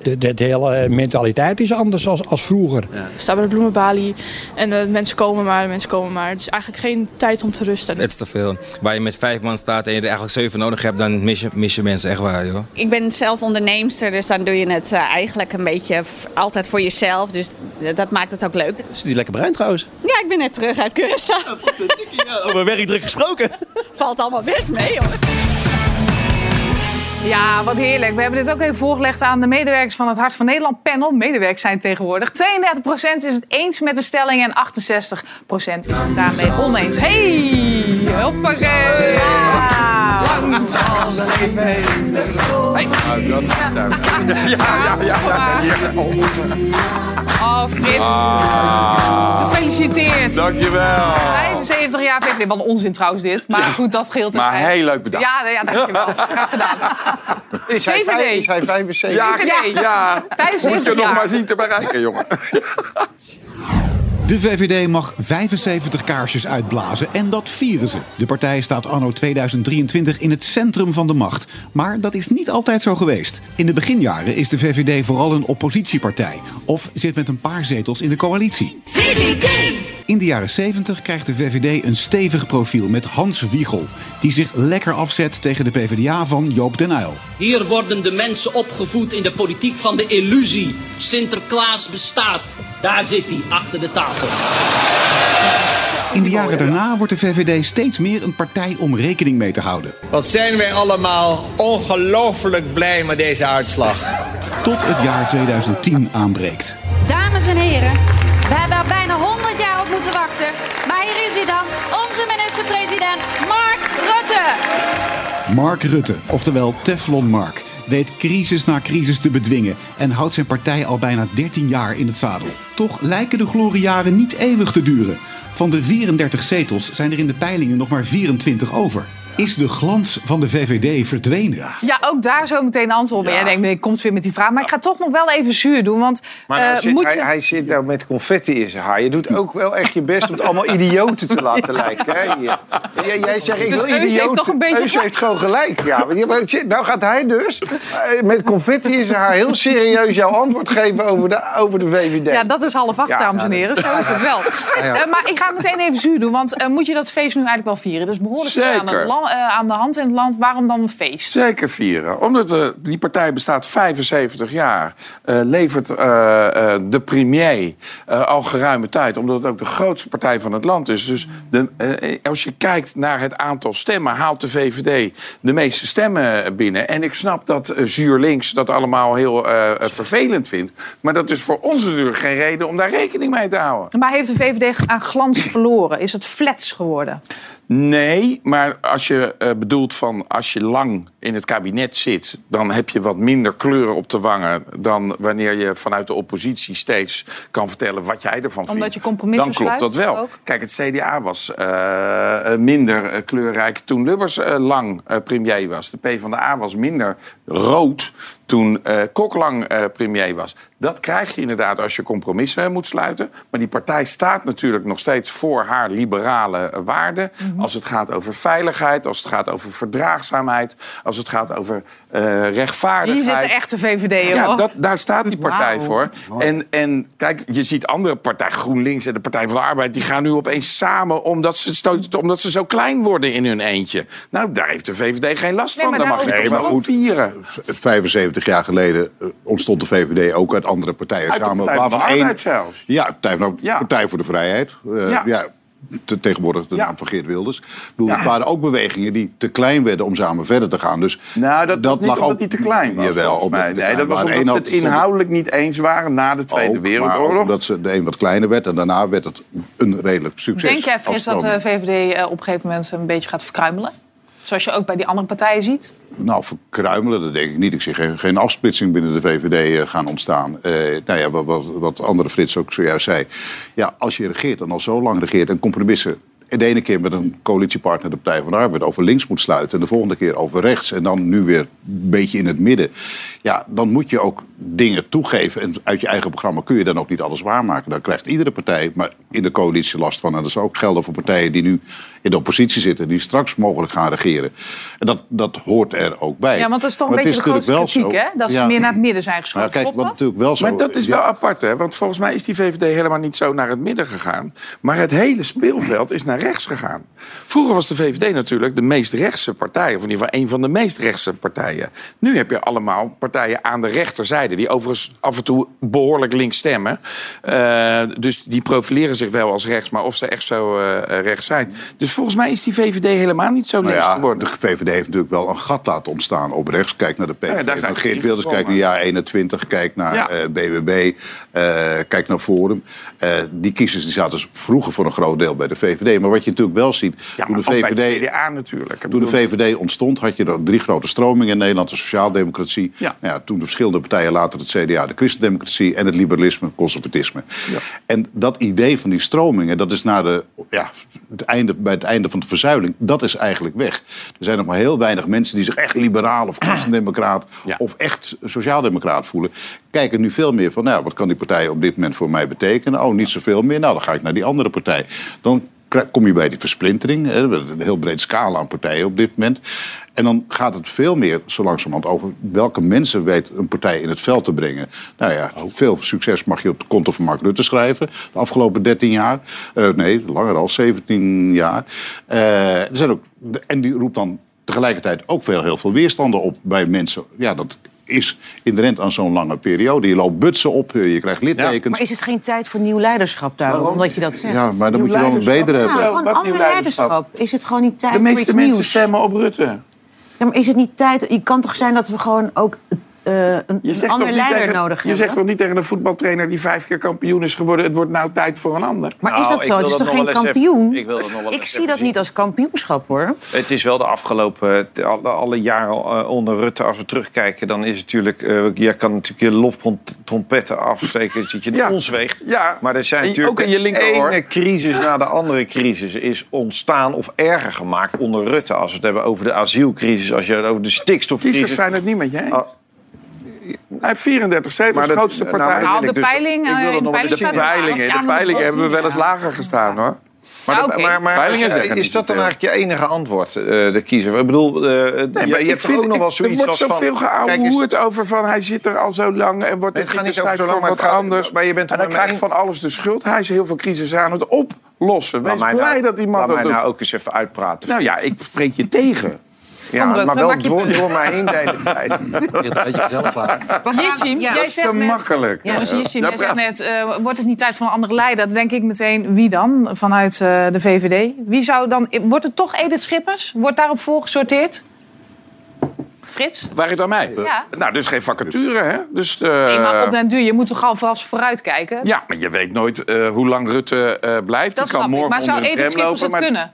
de, de, de hele mentaliteit is anders als, als vroeger. Ik sta bij de bloemenbalie en de mensen komen maar, de mensen komen maar. Het is eigenlijk geen tijd om te rusten. Het is te veel. Waar je met vijf man staat en je er eigenlijk zeven nodig hebt, dan mis je, mis je mensen echt waar joh. Ik ben zelf onderneemster, dus dan doe je het eh, eigenlijk een beetje altijd voor jezelf. Dus d- dat maakt het ook leuk. Is die lekker bruin trouwens? Ja, ik ben net terug uit Curaçao. <laughs> Over werkdruk gesproken. Valt allemaal best mee hoor. Ja, wat heerlijk. We hebben dit ook even voorgelegd aan de medewerkers van het Hart van Nederland panel. Medewerkers zijn tegenwoordig. 32% is het eens met de stelling en 68% is het daarmee oneens. Hey, hoppakee. Ja. Lang zal. Nou, dat is duidelijk. Ja, ja, ja. ja, ja. Oh, Frits. Ah. Gefeliciteerd. Dankjewel. 75 jaar. Wat een onzin trouwens dit. Maar goed, dat scheelt Maar heel leuk bedankt. Ja, ja dankjewel. <laughs> Graag gedaan. Is hij, vijf- is hij 75? Ja, VVD. ja. 75 Moet je nog maar zien te bereiken, jongen. <laughs> De VVD mag 75 kaarsjes uitblazen en dat vieren ze. De partij staat anno 2023 in het centrum van de macht. Maar dat is niet altijd zo geweest. In de beginjaren is de VVD vooral een oppositiepartij. Of zit met een paar zetels in de coalitie. In de jaren 70 krijgt de VVD een stevig profiel met Hans Wiegel. Die zich lekker afzet tegen de PvdA van Joop den Uyl. Hier worden de mensen opgevoed in de politiek van de illusie. Sinterklaas bestaat. Daar zit hij, achter de tafel. In de jaren daarna wordt de VVD steeds meer een partij om rekening mee te houden. Wat zijn wij allemaal ongelooflijk blij met deze uitslag. Tot het jaar 2010 aanbreekt. Dames en heren, we hebben wachten. Maar hier is hij dan, onze minister-president Mark Rutte. Mark Rutte, oftewel Teflon Mark, weet crisis na crisis te bedwingen en houdt zijn partij al bijna 13 jaar in het zadel. Toch lijken de gloriejaren niet eeuwig te duren. Van de 34 zetels zijn er in de peilingen nog maar 24 over. Is de glans van de VVD verdwenen? Ja, ook daar zo meteen antwoord op. Jij denkt, nee, komt weer met die vraag. Maar ik ga toch nog wel even zuur doen. Want Maar nou eh, zit, moet hij, je... hij zit nou met confetti in zijn haar. Je doet ook wel echt je best om het allemaal idioten te <laughs> laten lijken. Hè? Jij, jij zegt, ik Dus wil Eus heeft idioten. toch een beetje Eus heeft gewoon gelijk. Ja, maar zit- nou gaat hij dus eh, met confetti in zijn haar heel serieus jouw antwoord geven over de, over de VVD. Ja, dat is half acht, Ja, dames en ja, heren. Zo is het wel. ja. Eh, maar ik ga meteen even zuur doen. Want eh, moet je dat feest nu eigenlijk wel vieren? Dus behoorlijk aan, het eh, aan de hand in het land. Waarom dan een feest? Zeker vieren. Omdat eh, die partij bestaat 75 jaar. eh, levert de premier al geruime tijd. Omdat het ook de grootste partij van het land is. Dus de, als je kijkt naar het aantal stemmen... haalt de VVD de meeste stemmen binnen. En ik snap dat zuur links dat allemaal heel vervelend vindt. Maar dat is voor ons natuurlijk geen reden om daar rekening mee te houden. Maar heeft de VVD aan glans verloren? Is het flats geworden? Nee, maar als je eh, bedoelt van als je lang in het kabinet zit, dan heb je wat minder kleuren op de wangen dan wanneer je vanuit de oppositie steeds kan vertellen wat jij ervan vindt. Omdat je compromissen Dan klopt dat wel. ook? Kijk, het CDA was eh, eh, minder kleurrijk toen Lubbers lang premier was. De PvdA was minder rood toen eh, Koklang eh, premier was. Dat krijg je inderdaad als je compromissen eh, moet sluiten. Maar die partij staat natuurlijk nog steeds voor haar liberale waarden. Mhm. Als het gaat over veiligheid, als het gaat over verdraagzaamheid, als het gaat over rechtvaardigheid. Hier zit de echte VVD hoor. Ja, dat, daar staat die partij voor. En, en kijk, je ziet andere partijen, GroenLinks en de Partij van de Arbeid, die gaan nu opeens samen omdat ze, stoten, omdat ze zo klein worden in hun eentje. Nou, daar heeft de VVD geen last van. Dat nou mag je helemaal goed vieren. 75 70 jaar geleden eh, ontstond de VVD ook uit andere partijen samen. Partij van één, zelfs. Ja, Partij, voor de Vrijheid. Eh, ja. Te, tegenwoordig de naam van Geert Wilders. Er. Het waren ook bewegingen die te klein werden om samen verder te gaan. Dus nou, dat, lag ook niet te klein was. Jawel, dat was omdat ze het inhoudelijk niet eens waren na de Tweede Wereldoorlog. Maar omdat ze de een wat kleiner werd en daarna werd het een redelijk succes. Denk jij, eens dat de VVD eh, op een gegeven moment een beetje gaat verkruimelen? Zoals je ook bij die andere partijen ziet. Nou, verkruimelen, dat denk ik niet. Ik zie geen, geen afsplitsing binnen de VVD eh, gaan ontstaan. Eh, nou ja, wat, wat, andere Frits ook zojuist zei. Ja, als je regeert en al zo lang regeert en compromissen... en de ene keer met een coalitiepartner, de Partij van de Arbeid... over links moet sluiten en de volgende keer over rechts... en dan nu weer een beetje in het midden. Ja, dan moet je ook dingen toegeven. En uit je eigen programma kun je dan ook niet alles waarmaken. Dan krijgt iedere partij maar in de coalitie last van. En dat is ook gelden voor partijen die nu in de oppositie zitten... die straks mogelijk gaan regeren. En dat, dat hoort er ook bij. Ja, want dat is toch een Maar beetje de grootste kritiek, zo- hè? Dat ze Ja. meer naar het midden zijn geschoven. Nou, kijk, wat natuurlijk wel zo... Maar dat is ja. wel apart, hè? Want volgens mij is die VVD helemaal niet zo naar het midden gegaan. Maar het hele speelveld is naar rechts gegaan. Vroeger was de VVD natuurlijk de meest rechtse partij. Of in ieder geval een van de meest rechtse partijen. Nu heb je allemaal partijen aan de rechterzijde. Die overigens af en toe behoorlijk links stemmen. Eh, dus die profileren zich wel als rechts. Maar of ze echt zo eh, rechts zijn. Dus volgens mij is die VVD helemaal niet zo Nou links ja, geworden. de VVD heeft natuurlijk wel een gat laten ontstaan op rechts. Kijk naar de Ja, PVV van ze Geert Wilders, kijk naar jaar 21, kijk naar Ja. eh, BBB, eh, kijk naar Forum. Eh, die kiezers die zaten vroeger voor een groot deel bij de VVD. Maar wat je natuurlijk wel ziet, Ja, toen, de VVD, CDA natuurlijk. Toen de VVD ontstond, had je er drie grote stromingen in Nederland. De sociaaldemocratie, Ja. Nou ja, toen de verschillende partijen later het CDA, de christendemocratie en het liberalisme, conservatisme. En dat idee van die stromingen, dat is na de, ja, het einde, bij het einde van de verzuiling, dat is eigenlijk weg. Er zijn nog maar heel weinig mensen die zich echt liberaal of christendemocraat of echt sociaaldemocraat voelen. Kijken nu veel meer van, nou, wat kan die partij op dit moment voor mij betekenen? Oh, niet zoveel meer. Nou, dan ga ik naar die andere partij. Dan kom je bij die versplintering. Hè, een heel breed scala aan partijen op dit moment. En dan gaat het veel meer zo langzamerhand over welke mensen weet een partij in het veld te brengen. Nou ja, veel succes mag je op de konto van Mark Rutte schrijven. De afgelopen 13 jaar. Eh, nee, langer al, 17 jaar. Eh, er zijn ook, en die roept dan tegelijkertijd ook veel, heel veel weerstanden op bij mensen. Ja, dat is inherent aan zo'n lange periode. Je loopt butsen op, eh, je krijgt littekens. Maar is het geen tijd voor nieuw leiderschap daar, Waarom? omdat je dat zegt? Ja, maar dan moet je wel een betere hebben. Ja, gewoon ander nieuw leiderschap. leiderschap? Is het gewoon niet tijd De voor meeste iets mensen nieuws? stemmen op Rutte. Ja, maar is het niet tijd... Je kan toch zijn dat we gewoon ook eh, een, Je een zegt, ander toch niet leider tegen, nodig je hebben? zegt toch niet tegen een voetbaltrainer die vijf keer kampioen is geworden... het wordt nou tijd voor een ander? Maar is dat zo? Het is toch geen kampioen? Ik zie dat niet als kampioenschap, hoor. Het is wel de afgelopen alle, alle jaren eh, onder Rutte, als we terugkijken, dan is het natuurlijk. eh je kan natuurlijk je loftrompetten afsteken dat je het <laughs> ons weegt. Ja. Maar er zijn En natuurlijk ook in je de ene crisis na de andere crisis is ontstaan of erger gemaakt onder Rutte. Als we het hebben over de asielcrisis, als je het over de stikstofcrisis. Kiezers zijn het niet met je eens. Hij heeft 34 zetels, Maar de grootste nou, partij. ik de peiling, ik wil dat in nog wel eens de peilingen, de peilingen hebben we wel eens lager gestaan, hoor. Maar, Ja, de- oké. maar, maar Peilingen is- zeggen is niet dat dan eigenlijk je enige antwoord, eh, de kiezer? Ik bedoel, eh, je, maar je ik hebt vind- ook nog wel zoiets Er wordt zoveel geouwehoerd over van hij zit er al zo lang en wordt Nee, het het gaat niet tijd voor lang, wat gaat- anders. maar je bent en hij krijgt van alles de schuld. Hij is heel veel crisis aan het oplossen. Wees blij nou- dat die man Laat dat mij doet. nou ook eens even uitpraten. Nou ja, ik spreek je tegen. Ja, Rutte, maar wel maak je door, door mij heen de hele tijd. Het <laughs> weet je zelf klaar. Jissim, Ja, jij Dat is zegt te net... makkelijk. Ja, maar Jissim, Ja, jij zegt ja. net, eh, wordt het niet tijd voor een andere leider? Dan denk ik meteen, wie dan vanuit eh, de VVD? Wie zou dan... Wordt het toch Edith Schippers? Wordt daarop voorgesorteerd? Frits? Waar het aan mij? Ja. Nou, dus geen vacature, hè? Dus, Nee, maar op den duur, je moet toch al vast vooruit kijken? Ja, maar je weet nooit eh, hoe lang Rutte eh, blijft. dat Die kan snap ik. morgen Maar zou de Edith Schippers lopen. het maar kunnen?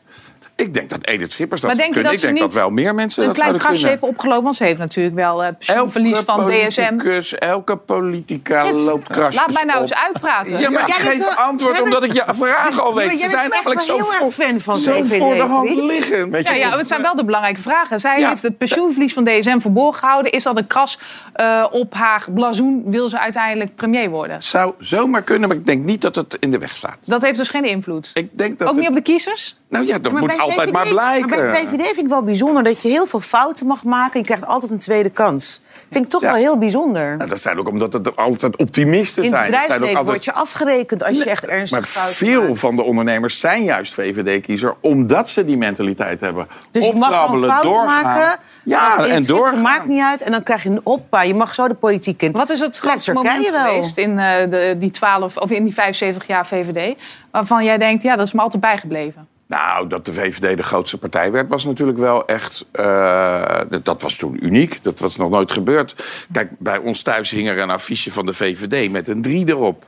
Ik denk dat Edith Schippers dat Maar denk kunnen. dat ik denk dat wel meer mensen Een dat klein zouden krasje kunnen. heeft opgelopen, want ze heeft natuurlijk wel het pensioenverlies Elke van DSM. politicus, elke politica Frits, loopt krasjes Laat mij nou eens uitpraten. Ja, maar ik Jij bent geef antwoord omdat ik je vragen al weet. maar Ze zijn eigenlijk zo, voor, fan van zo VVD, voor de hand liggend. Ja, ja, het zijn wel de belangrijke vragen. Zij Ja. heeft het pensioenverlies van DSM verborgen gehouden. Is dat een kras eh, op haar blazoen? Wil ze uiteindelijk premier worden? Zou zomaar kunnen, maar ik denk niet dat het in de weg staat. Dat heeft dus geen invloed. Ik denk dat Ook het- niet op de kiezers? Nou ja, dat Maar moet weet altijd maar blijken. Maar bij VVD vind ik wel bijzonder dat je heel veel fouten mag maken... en je krijgt altijd een tweede kans. Vind ik toch Ja. wel heel bijzonder. Nou, dat zijn ook omdat het altijd optimisten In het zijn. Het zijn ook bedrijfsleven altijd- word je afgerekend als je echt ernstig Maar fouten veel maakt. van de ondernemers zijn juist VVD-kiezer... omdat ze die mentaliteit hebben. Dus je mag gewoon fouten doorgaan. maken. Ja, en doorgaan. maakt niet uit. En dan krijg je een oppa. Je mag zo de politiek in. Wat is het grootste moment geweest in, eh, de, die 12, of in die 75 jaar VVD... waarvan jij denkt, ja, dat is me altijd bijgebleven? Nou, dat de VVD de grootste partij werd, was natuurlijk wel echt... eh, dat- was toen uniek. Dat was nog nooit gebeurd. Kijk, bij ons thuis hing er een affiche van de VVD met een drie erop.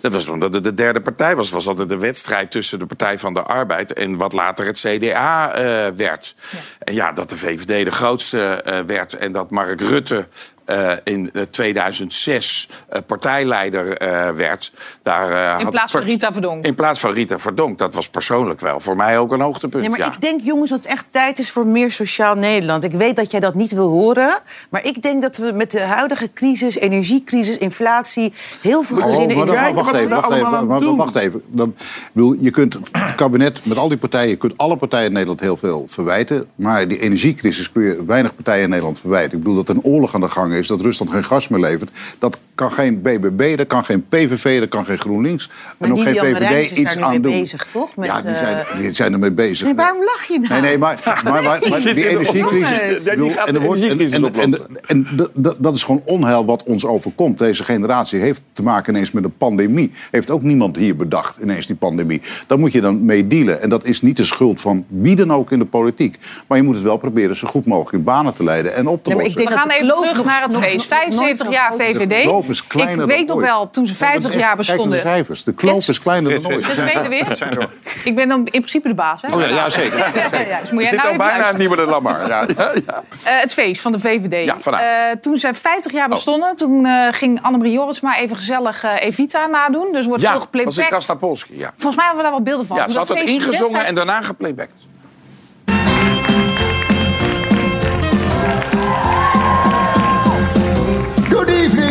Dat was omdat het de derde partij was. Was altijd de wedstrijd tussen de Partij van de Arbeid... en wat later het CDA eh, werd. En ja, dat de VVD de grootste eh, werd... en dat Mark Rutte eh, in eh, 2006 eh, partijleider eh, werd... Daar, eh, In had plaats van Rita Verdonk. in plaats van Rita Verdonk. Dat was persoonlijk wel voor mij ook een hoogtepunt. Ja, maar ja. ik denk, jongens, dat het echt tijd is voor meer sociaal Nederland. Ik weet dat jij dat niet wil horen. Maar ik denk dat we met de huidige crisis, energiecrisis, inflatie... heel veel gezinnen Oh, maar in dan- wacht even, wacht even, wacht even. Dan, bedoel, je kunt het kabinet met al die partijen, je kunt alle partijen in Nederland heel veel verwijten. Maar die energiecrisis kun je weinig partijen in Nederland verwijten. Ik bedoel dat er een oorlog aan de gang is, dat Rusland geen gas meer levert. Dat kan geen BBB, dat kan geen PVV, dat kan geen GroenLinks. Maar en ook geen VVD is iets daar nu mee aan doen. bezig, toch? Met, ja, die eh, zijn, die zijn ermee bezig. Nee, waarom lach je nou? Nee, nee, maar, maar, <laughs> maar, maar Die energiecrisis... en er dat- is gewoon onheil wat ons overkomt. Deze generatie heeft te maken ineens met een pandemie. Heeft ook niemand hier bedacht, ineens die pandemie. Daar moet je dan mee dealen. En dat is niet de schuld van wie dan ook in de politiek. Maar je moet het wel proberen zo goed mogelijk in banen te leiden en op te Nee, maar lossen. ik We denk gaan dat even terug naar het nog- nooit 75 zo jaar. De VVD. kloof is kleiner Ik dan weet nog wel, toen ze 50 Dat is jaar kijk naar de bestonden... cijfers. De kloof is kleiner dan ooit. Dus ben je weer? Ik ben dan in principe de baas, hè? Oh ja, ja, zeker. Dus moet Je jij zit nou bijna het nieuwe de Lamar. Ja, ja, ja. Eh, het feest van de VVD. Ja. Eh, toen ze 50 jaar bestonden, toen eh, ging Annemarie Jorisma even gezellig eh, Evita nadoen. Dus wordt Ja, veel was in geplaybacked. Krasnapolski. Ja. Volgens mij hebben we daar wel beelden van. Ja, ze dat had het ingezongen en daarna geplaybacked.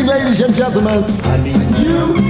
Ladies and gentlemen. I need you.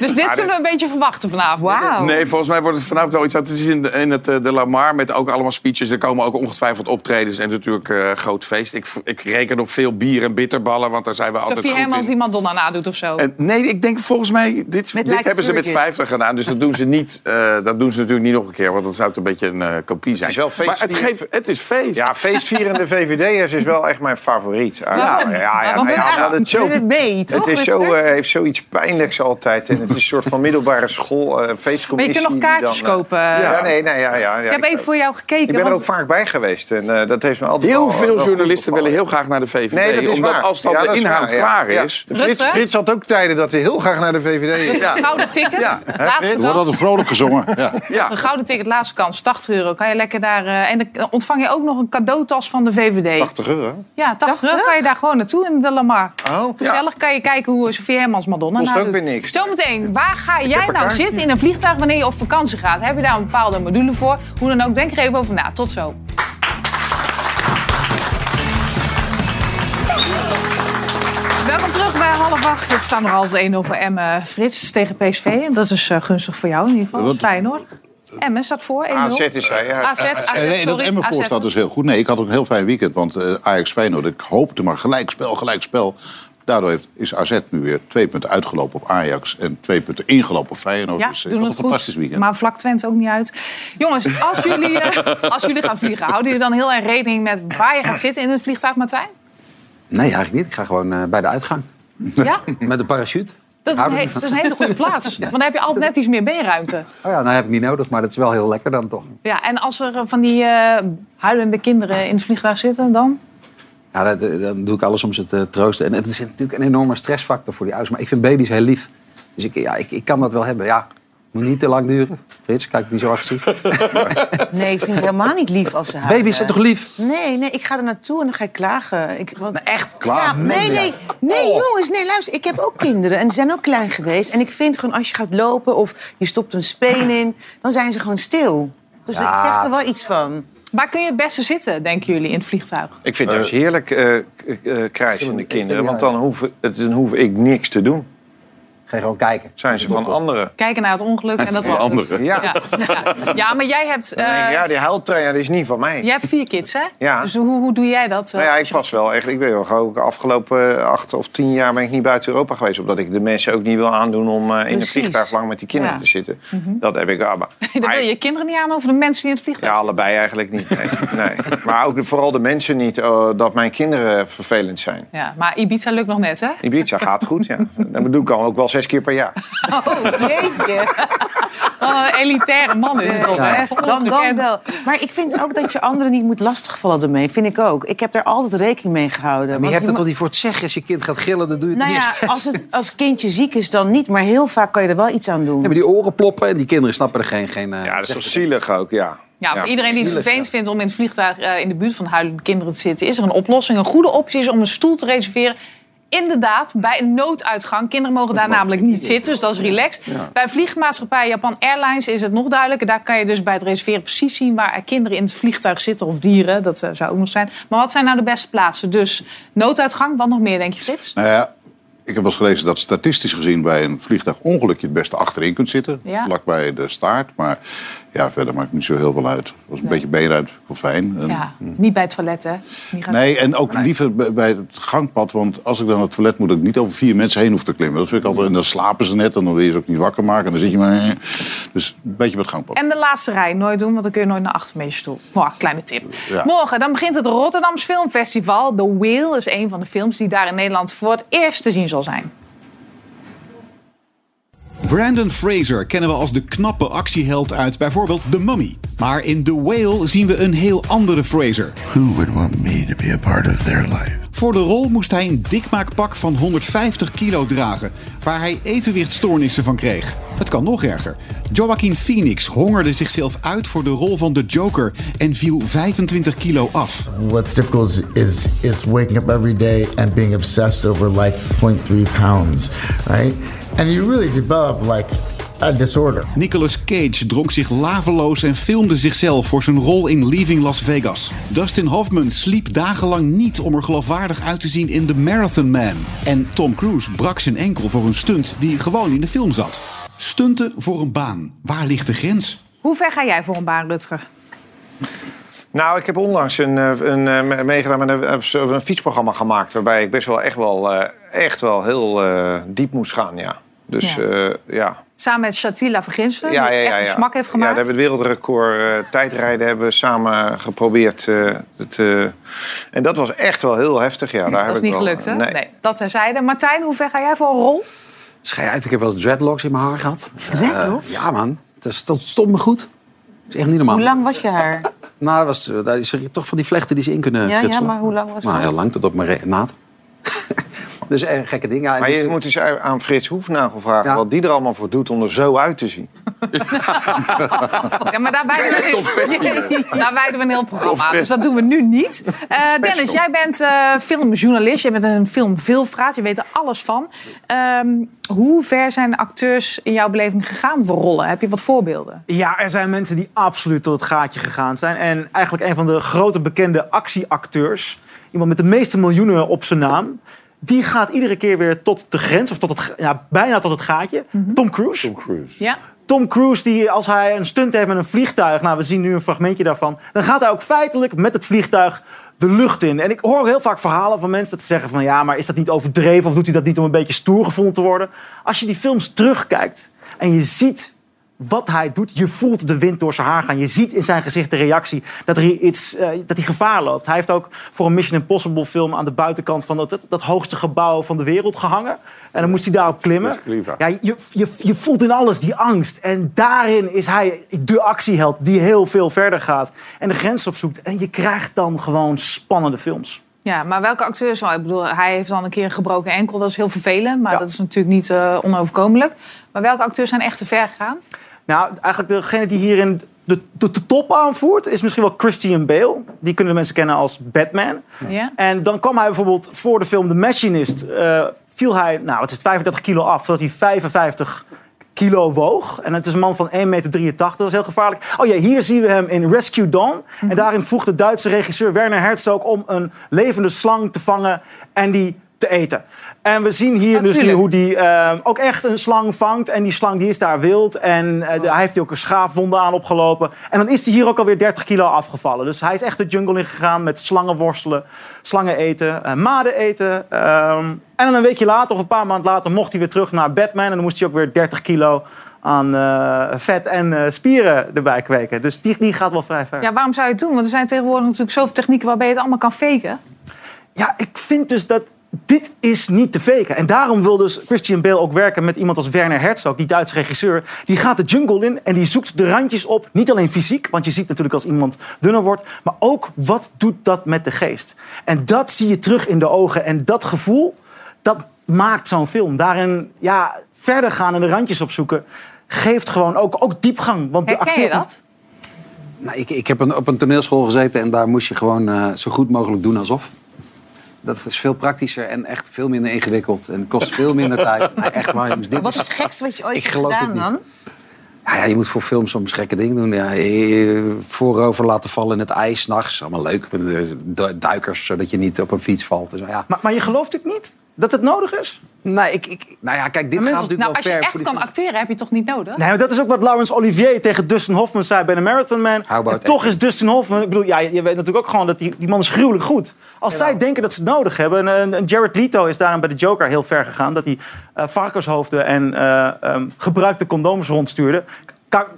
Dus dit kunnen we een beetje verwachten vanavond. Nee, volgens mij wordt het vanavond wel iets uit. Het is in de, in het, eh, de Lamar met ook allemaal speeches. Er komen ook ongetwijfeld optredens en natuurlijk eh groot feest. Ik, ik reken op veel bier en bitterballen, want daar zijn we altijd Sophie goed Hermans in. die Madonna nadoet of zo. En nee, ik denk volgens mij, dit, dit Like hebben ze met Virgin. 50 gedaan. Dus dat doen ze niet. eh, dat doen ze natuurlijk niet nog een keer, want dan zou het een beetje een kopie zijn. is wel feest- maar het, geeft, het is feest. Ja, feestvierende <laughs> VVD'ers is wel echt mijn favoriet. Ah? Ja, ja, ja, het- omdat het zo, het mee, toch, Het is zo, eh, heeft zoiets pijnlijks altijd. En het is een soort van middelbare school, eh feestcommissie. Maar je kunt nog kaartjes dan, eh, kopen. Ja, nee, nee, ja, ja, ja. ik heb even voor jou gekeken. Ik ben er ook vaak bij geweest en eh, dat heeft me altijd Heel wel- veel journalisten willen heel graag naar de VVD. Nee, dat is omdat waar. als dan Ja, de inhoud klaar Ja. is... Frits? Frits had ook tijden dat hij heel graag naar de VVD ging. Een gouden ticket, Ja. laatste wordt altijd vrolijk gezongen. Ja. Een gouden ticket, laatste kans, 80 euro. Kan je lekker daar. eh, en dan ontvang je ook nog een cadeautas van de VVD. 80 euro. Ja, 80 euro kan je daar gewoon naartoe in de Lamar. Oh, Gezellig kan je kijken hoe Sofie Hermans Madonna Kost ook weer niks. Zometeen, waar ga jij nou zitten in een vliegtuig wanneer je op vakantie gaat? Heb je daar een bepaalde module voor? Hoe dan ook, denk er even over na. Tot zo. Welkom terug bij half acht. Het staat nog altijd 1-0 voor Emmen. Frits tegen PSV. En dat is eh, gunstig voor jou in ieder geval. Wat? Feyenoord. Emmen staat voor 1-0. AZ is hij, ja. AZ, AZ, nee, dat Emmen voor staat dus heel goed. Nee, ik had ook een heel fijn weekend. Want eh, Ajax Feyenoord, ik hoopte maar gelijk spel, gelijk spel. Daardoor heeft, is AZ nu weer twee punten uitgelopen op Ajax... en twee punten ingelopen op Feyenoord. Ja, dus ik doen een fantastisch goed. weekend. Maar vlak Twente ook niet uit. Jongens, als <laughs> jullie, eh, als jullie gaan vliegen, houden jullie dan heel erg rekening met waar je gaat zitten in het vliegtuig, Martijn? Nee, eigenlijk niet. Ik ga gewoon eh, bij de uitgang. Ja? <laughs> Met een parachute. Dat is, een, he- dat is een hele goede plaats. <laughs> Want dan heb je altijd net iets meer beenruimte. Oh ja, nou heb ik niet nodig, maar dat is wel heel lekker dan toch. Ja, en als er eh, van die eh, huilende kinderen in het vliegtuig zitten, dan? Ja, dat, eh, dan doe ik alles om ze te troosten. En het is natuurlijk een enorme stressfactor voor die ouders. Maar ik vind baby's heel lief. Dus ik, ja, ik, ik kan dat wel hebben. Ja, Moet niet te lang duren. Frits, kijk niet zo agressief. <laughs> Nee, ik vind het helemaal niet lief als ze huilen. Baby's zijn toch lief? Nee, nee, ik ga er naartoe en dan ga ik klagen. Ik, want, echt Ja, klagen? nee, nee, nee, jongens, nee, luister. Ik heb ook kinderen en die zijn ook klein geweest. En ik vind gewoon, als je gaat lopen of je stopt een speen in... dan zijn ze gewoon stil. Dus Ja. ik zeg er wel iets van. Waar kun je het beste zitten, denken jullie, in het vliegtuig? Ik vind het juist heerlijk eh k- eh, krijzende kinderen. Want dan hoef, het, dan hoef ik niks te doen. Ga je gewoon kijken. Zijn ze van anderen. Kijken naar het ongeluk en dat van was het. anderen. Ja. Ja. Ja. <laughs> Ja, maar jij hebt, eh, ja, die huiltrainer is niet van mij. jij hebt vier kids, hè? Ja. Dus hoe, hoe doe jij dat? eh, Nou ja, ik pas wel echt. Ik ben wel gewoon de afgelopen acht of tien jaar ben ik niet buiten Europa geweest. Omdat ik de mensen ook niet wil aandoen om eh, in een vliegtuig lang met die kinderen Ja. te zitten. Mhm. Dat heb ik. ah, maar, <laughs> Dan wil je je kinderen niet aan over de mensen die in het vliegtuig ja, allebei eigenlijk niet. Nee. <laughs> nee. Maar ook vooral de mensen niet eh, dat mijn kinderen vervelend zijn. Ja, maar Ibiza lukt nog net, hè? Ibiza gaat goed, ja. Dat doe ik al ook wel zes keer per jaar. <laughs> Oh, jeetje. Wat een elitaire man is het toch? Echt, dan, dan wel. Maar ik vind ook dat je anderen niet moet lastigvallen ermee. Vind ik ook. Ik heb daar altijd rekening mee gehouden. Maar je hebt het toch niet voor het zeggen als je kind gaat gillen, dan doe je het Nou niet. ja, als het <laughs> als kindje ziek is, dan niet. Maar heel vaak kan je er wel iets aan doen. Hebben die oren ploppen en die kinderen snappen er geen... geen eh, Ja, dat is toch zielig ook, ja. Ja, voor iedereen die het vervelend vindt om in het vliegtuig eh, in de buurt van huilende kinderen te zitten, is er een oplossing. Een goede optie is om een stoel te reserveren. Inderdaad, bij een nooduitgang. Kinderen mogen daar namelijk niet zitten, dus dat is relaxed. Bij vliegmaatschappij Japan Airlines is het nog duidelijker. Daar kan je dus bij het reserveren precies zien waar er kinderen in het vliegtuig zitten. Of dieren, dat eh, zou ook nog zijn. Maar wat zijn nou de beste plaatsen? Dus nooduitgang, wat nog meer, denk je, Frits? Nou ja, ik heb wel eens gelezen dat statistisch gezien bij een vliegtuigongeluk je het beste achterin kunt zitten. Ja. Vlak bij de staart. Maar ja, verder maakt het niet zo heel veel uit. Als een beetje vind ik wel fijn. En- Ja, niet bij het toilet, hè? Nee, en ook liever bij- het gangpad. Want als ik dan naar het toilet moet, dat ik niet over vier mensen heen hoef te klimmen. Dat vind ik altijd. En dan slapen ze net en dan wil je ze ook niet wakker maken. En dan zit je maar. Dus een beetje bij het gangpad. En de laatste rij nooit doen, want dan kun je nooit naar achter met je stoel. Kleine tip. Ja. Morgen dan begint het Rotterdams Filmfestival. The Whale is een van de films die daar in Nederland voor het eerst te zien zal zijn. Brandon Fraser kennen we als de knappe actieheld uit bijvoorbeeld The Mummy. Maar in The Whale zien we een heel andere Fraser. Who would want me to be a part of their life? Voor de rol moest hij een dikmaakpak van 150 kilo dragen, waar hij evenwichtstoornissen van kreeg. Het kan nog erger. Joaquin Phoenix hongerde zichzelf uit voor de rol van de Joker en viel 25 kilo af. What's difficult is, is is waking up every day and being obsessed over like 0.3 pounds, right? And you really develop like a disorder. Nicolas Cage dronk zich laveloos en filmde zichzelf voor zijn rol in Leaving Las Vegas. Dustin Hoffman sliep dagenlang niet om er geloofwaardig uit te zien in The Marathon Man. En Tom Cruise brak zijn enkel voor een stunt die gewoon in de film zat. Stunten voor een baan. Waar ligt de grens? Hoe ver ga jij voor een baan, Rutger? Nou, ik heb onlangs een, eh, een, eh, me- meegedaan met een, een, een fietsprogramma gemaakt... waarbij ik best wel echt wel, eh, echt wel heel eh, diep moest gaan, ja. Dus Ja. ja. ja. Samen met Shatila Verginsven, Ja, die ja, ja, echt een ja. smak heeft Ja, gemaakt. we hebben het wereldrecord eh, tijdrijden hebben we samen geprobeerd. eh, het, eh, en dat was echt wel heel heftig, ja. Daar dat heb is niet wel- gelukt, hè? Nee. dat terzijde. Martijn, hoe ver ga jij voor een rol? Schij uit, ik heb wel eens dreadlocks in mijn haar gehad. Dreadlocks? Eh, ja, man. Dat, stond me goed. Dat is echt niet normaal. Hoe lang was je haar? <laughs> Nou, dat was, dat is toch van die vlechten die ze in kunnen Ja, ja, maar hoe lang was Nou, dat? heel lang, tot op mijn naad. Dus eh, gekke dingen. En Maar dus- je moet eens aan Frits Hoefnagel vragen wat die er allemaal voor doet om er zo uit te zien. <laughs> Ja, maar daar wijden we, een, <laughs> daar wijden we een heel programma. Dus dat doen we nu niet. Eh, Dennis, jij bent eh, filmjournalist. Je bent een filmveelvraat. Je weet er alles van. Ehm, hoe ver zijn de acteurs in jouw beleving gegaan voor rollen? Heb je wat voorbeelden? Ja, er zijn mensen die absoluut tot het gaatje gegaan zijn. En eigenlijk een van de grote bekende actieacteurs, iemand met de meeste miljoenen op zijn naam, die gaat iedere keer weer tot de grens, of tot het, ja, bijna tot het gaatje. Tom Cruise. Tom Cruise. Ja. Tom Cruise, die als hij een stunt heeft met een vliegtuig, nou we zien nu een fragmentje daarvan, dan gaat hij ook feitelijk met het vliegtuig de lucht in. En ik hoor heel vaak verhalen van mensen dat ze zeggen van ja, maar is dat niet overdreven of doet hij dat niet om een beetje stoer gevonden te worden? Als je die films terugkijkt en je ziet wat hij doet, je voelt de wind door zijn haar gaan. Je ziet in zijn gezicht de reactie dat, er hier iets, eh, dat hij gevaar loopt. Hij heeft ook voor een Mission Impossible film aan de buitenkant van dat, dat hoogste gebouw van de wereld gehangen. En dan moest hij daarop klimmen. Ja, je, je, je voelt in alles die angst. En daarin is hij de actieheld die heel veel verder gaat. En de grens opzoekt. En je krijgt dan gewoon spannende films. Ja, maar welke acteurs... nou, Ik bedoel, hij heeft dan een keer een gebroken enkel. Dat is heel vervelend, maar dat is natuurlijk niet eh, onoverkomelijk. Maar welke acteurs zijn echt te ver gegaan? Nou, eigenlijk degene die hierin de, de, de top aanvoert... is misschien wel Christian Bale. Die kunnen de mensen kennen als Batman. Ja? En dan kwam hij bijvoorbeeld voor de film The Machinist... eh, viel hij, nou, wat is het, 35 kilo af... zodat hij 55 kilo woog. En het is een man van 1,83 meter. Dat is heel gevaarlijk. Oh ja, hier zien we hem in Rescue Dawn. En daarin vroeg de Duitse regisseur Werner Herzog... om een levende slang te vangen en die te eten. En we zien hier dus nu hoe die eh, ook echt een slang vangt. En die slang die is daar wild. En eh, hij heeft hier ook een schaafwonde aan opgelopen. En dan is hij hier ook alweer 30 kilo afgevallen. Dus hij is echt de jungle ingegaan met slangen worstelen, slangen eten, eh, maden eten. Ehm, en dan een weekje later, of een paar maanden later, mocht hij weer terug naar Batman. En dan moest hij ook weer 30 kilo aan vet en spieren erbij kweken. Dus die, die gaat wel vrij ver. Ja, waarom zou je het doen? Want er zijn tegenwoordig natuurlijk zoveel technieken waarbij je het allemaal kan faken. Ja, ik vind dus dat dit is niet te faken. En daarom wil dus Christian Bale ook werken met iemand als Werner Herzog, die Duitse regisseur. Die gaat de jungle in en die zoekt de randjes op. Niet alleen fysiek, want je ziet natuurlijk als iemand dunner wordt. Maar ook wat doet dat met de geest. En dat zie je terug in de ogen. En dat gevoel, dat maakt zo'n film. Daarin ja, verder gaan en de randjes opzoeken, geeft gewoon ook, ook diepgang. Want de Herken je acteur- dat? Nou, ik, ik heb een, op een toneelschool gezeten en daar moest je gewoon eh, zo goed mogelijk doen alsof. Dat is veel praktischer en echt veel minder ingewikkeld en kost veel minder <laughs> tijd. Nee, echt waar, jongens. Dit Wat is het gekste wat je ooit Ik hebt geloof het gedaan niet. dan? ja, ja, je moet voor films soms gekke dingen doen. Ja, eh, voorover laten vallen in het ijs, s'nachts. Allemaal leuk. Met de du- duikers, zodat je niet op een fiets valt. Dus, ja. Maar, maar je gelooft het niet? Dat het nodig is? Nee, ik, ik, nou ja, kijk, dit gaat natuurlijk Nou, wel als je ver. echt kan acteren, heb je toch niet nodig? Nee, maar dat is ook wat Laurence Olivier tegen Dustin Hoffman zei bij de Marathon Man. En toch is Dustin Hoffman... Ik bedoel, ja, je weet natuurlijk ook gewoon dat die, die man is gruwelijk goed. Als zij denken dat ze het nodig hebben... En, en Jared Leto is daarom bij de Joker heel ver gegaan... dat hij eh, varkenshoofden en eh, ehm, gebruikte condooms rondstuurde.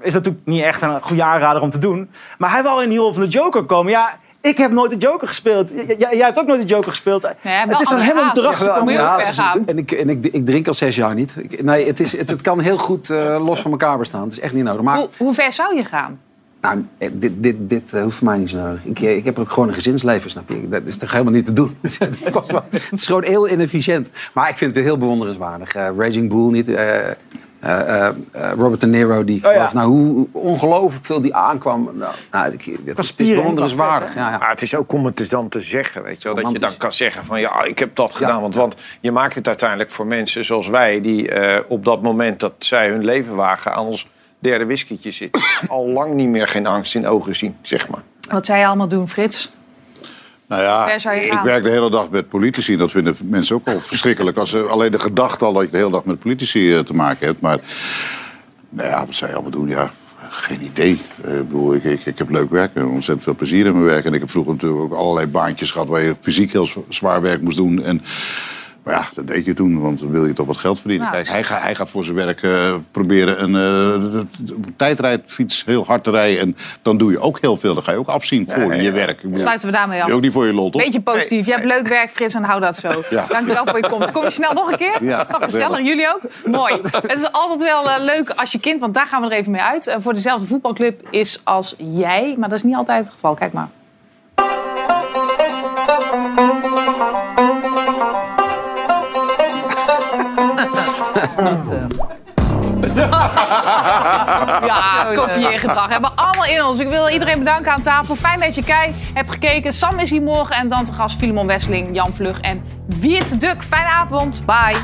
Is natuurlijk niet echt een goede aanrader om te doen. Maar hij wil in die rol van de Joker komen. Ja, ik heb nooit de Joker gespeeld. J- jij hebt ook nooit de Joker gespeeld. het is aan hem om erachter te komen. Ja, ze- En, ik, en ik, ik drink al zes jaar niet. Ik- nee, het, is, het, het kan heel goed eh, los van elkaar bestaan. Het is echt niet nodig. Maar Hoe, hoe ver zou je gaan? nou, eh, dit, dit, dit eh, hoeft voor mij niet zo nodig. Ik, ik heb ook gewoon een gezinsleven, snap je? Dat is toch helemaal niet te doen? <laughs> het, was wel- het is gewoon heel inefficiënt. Maar ik vind het heel bewonderenswaardig. Raging Bull niet. eh, eh, eh, eh, Robert De Niro, die Oh ja. geloof, nou, hoe ongelooflijk veel die aankwam. Nou, nou, ik, het, is- het is bewonderenswaardig. Ja, ja. Maar het is ook om het dus dan te zeggen, weet je wel. Dat je dan kan zeggen van ja, ik heb dat gedaan. Want, want je maakt het uiteindelijk voor mensen zoals wij... die eh, op dat moment dat zij hun leven wagen aan ons derde whiskietje zitten... <coughs> al lang niet meer geen angst in ogen zien, zeg maar. Wat je allemaal doen, Frits? Nou ja, ik werk de hele dag met politici. Dat vinden mensen ook al <laughs> verschrikkelijk. Als ze, alleen de gedachte al dat je de hele dag met politici eh, te maken hebt. Maar nou ja, wat zou je allemaal doen? Ja, geen idee. Eh, ik, bedoel, ik, ik, ik heb leuk werk en ontzettend veel plezier in mijn werk. En ik heb vroeger natuurlijk ook allerlei baantjes gehad... waar je fysiek heel zwaar werk moest doen. En, maar ja, dat deed je toen, want dan wil je toch wat geld verdienen. Nou, Kijk, hij, ga- hij gaat voor zijn werk eh, proberen een eh, de- de- tijdrijdfiets heel hard te rijden. En dan doe je ook heel veel. Dan ga je ook afzien voor je werk. Bedoel, Sluiten we daarmee af. je ook niet voor je lol, toch? Beetje positief. Je hebt leuk werk, Frits, en hou dat zo. Ja. Dankjewel voor je komst. Kom je snel nog een keer? Ja, Gezellig. Jullie ook? Mooi. Het is altijd wel eh, leuk als je kind, want daar gaan we er even mee uit... eh, voor dezelfde voetbalclub is als jij. Maar dat is niet altijd het geval. Kijk maar. <laughs> Ja, kopieergedrag hebben we allemaal in ons. Ik wil iedereen bedanken aan tafel. Fijn dat je kijkt, hebt gekeken. Sam is hier morgen en dan te gast Filemon Wesseling, Jan Vlug en Wiert Duk. Fijne avond. Bye.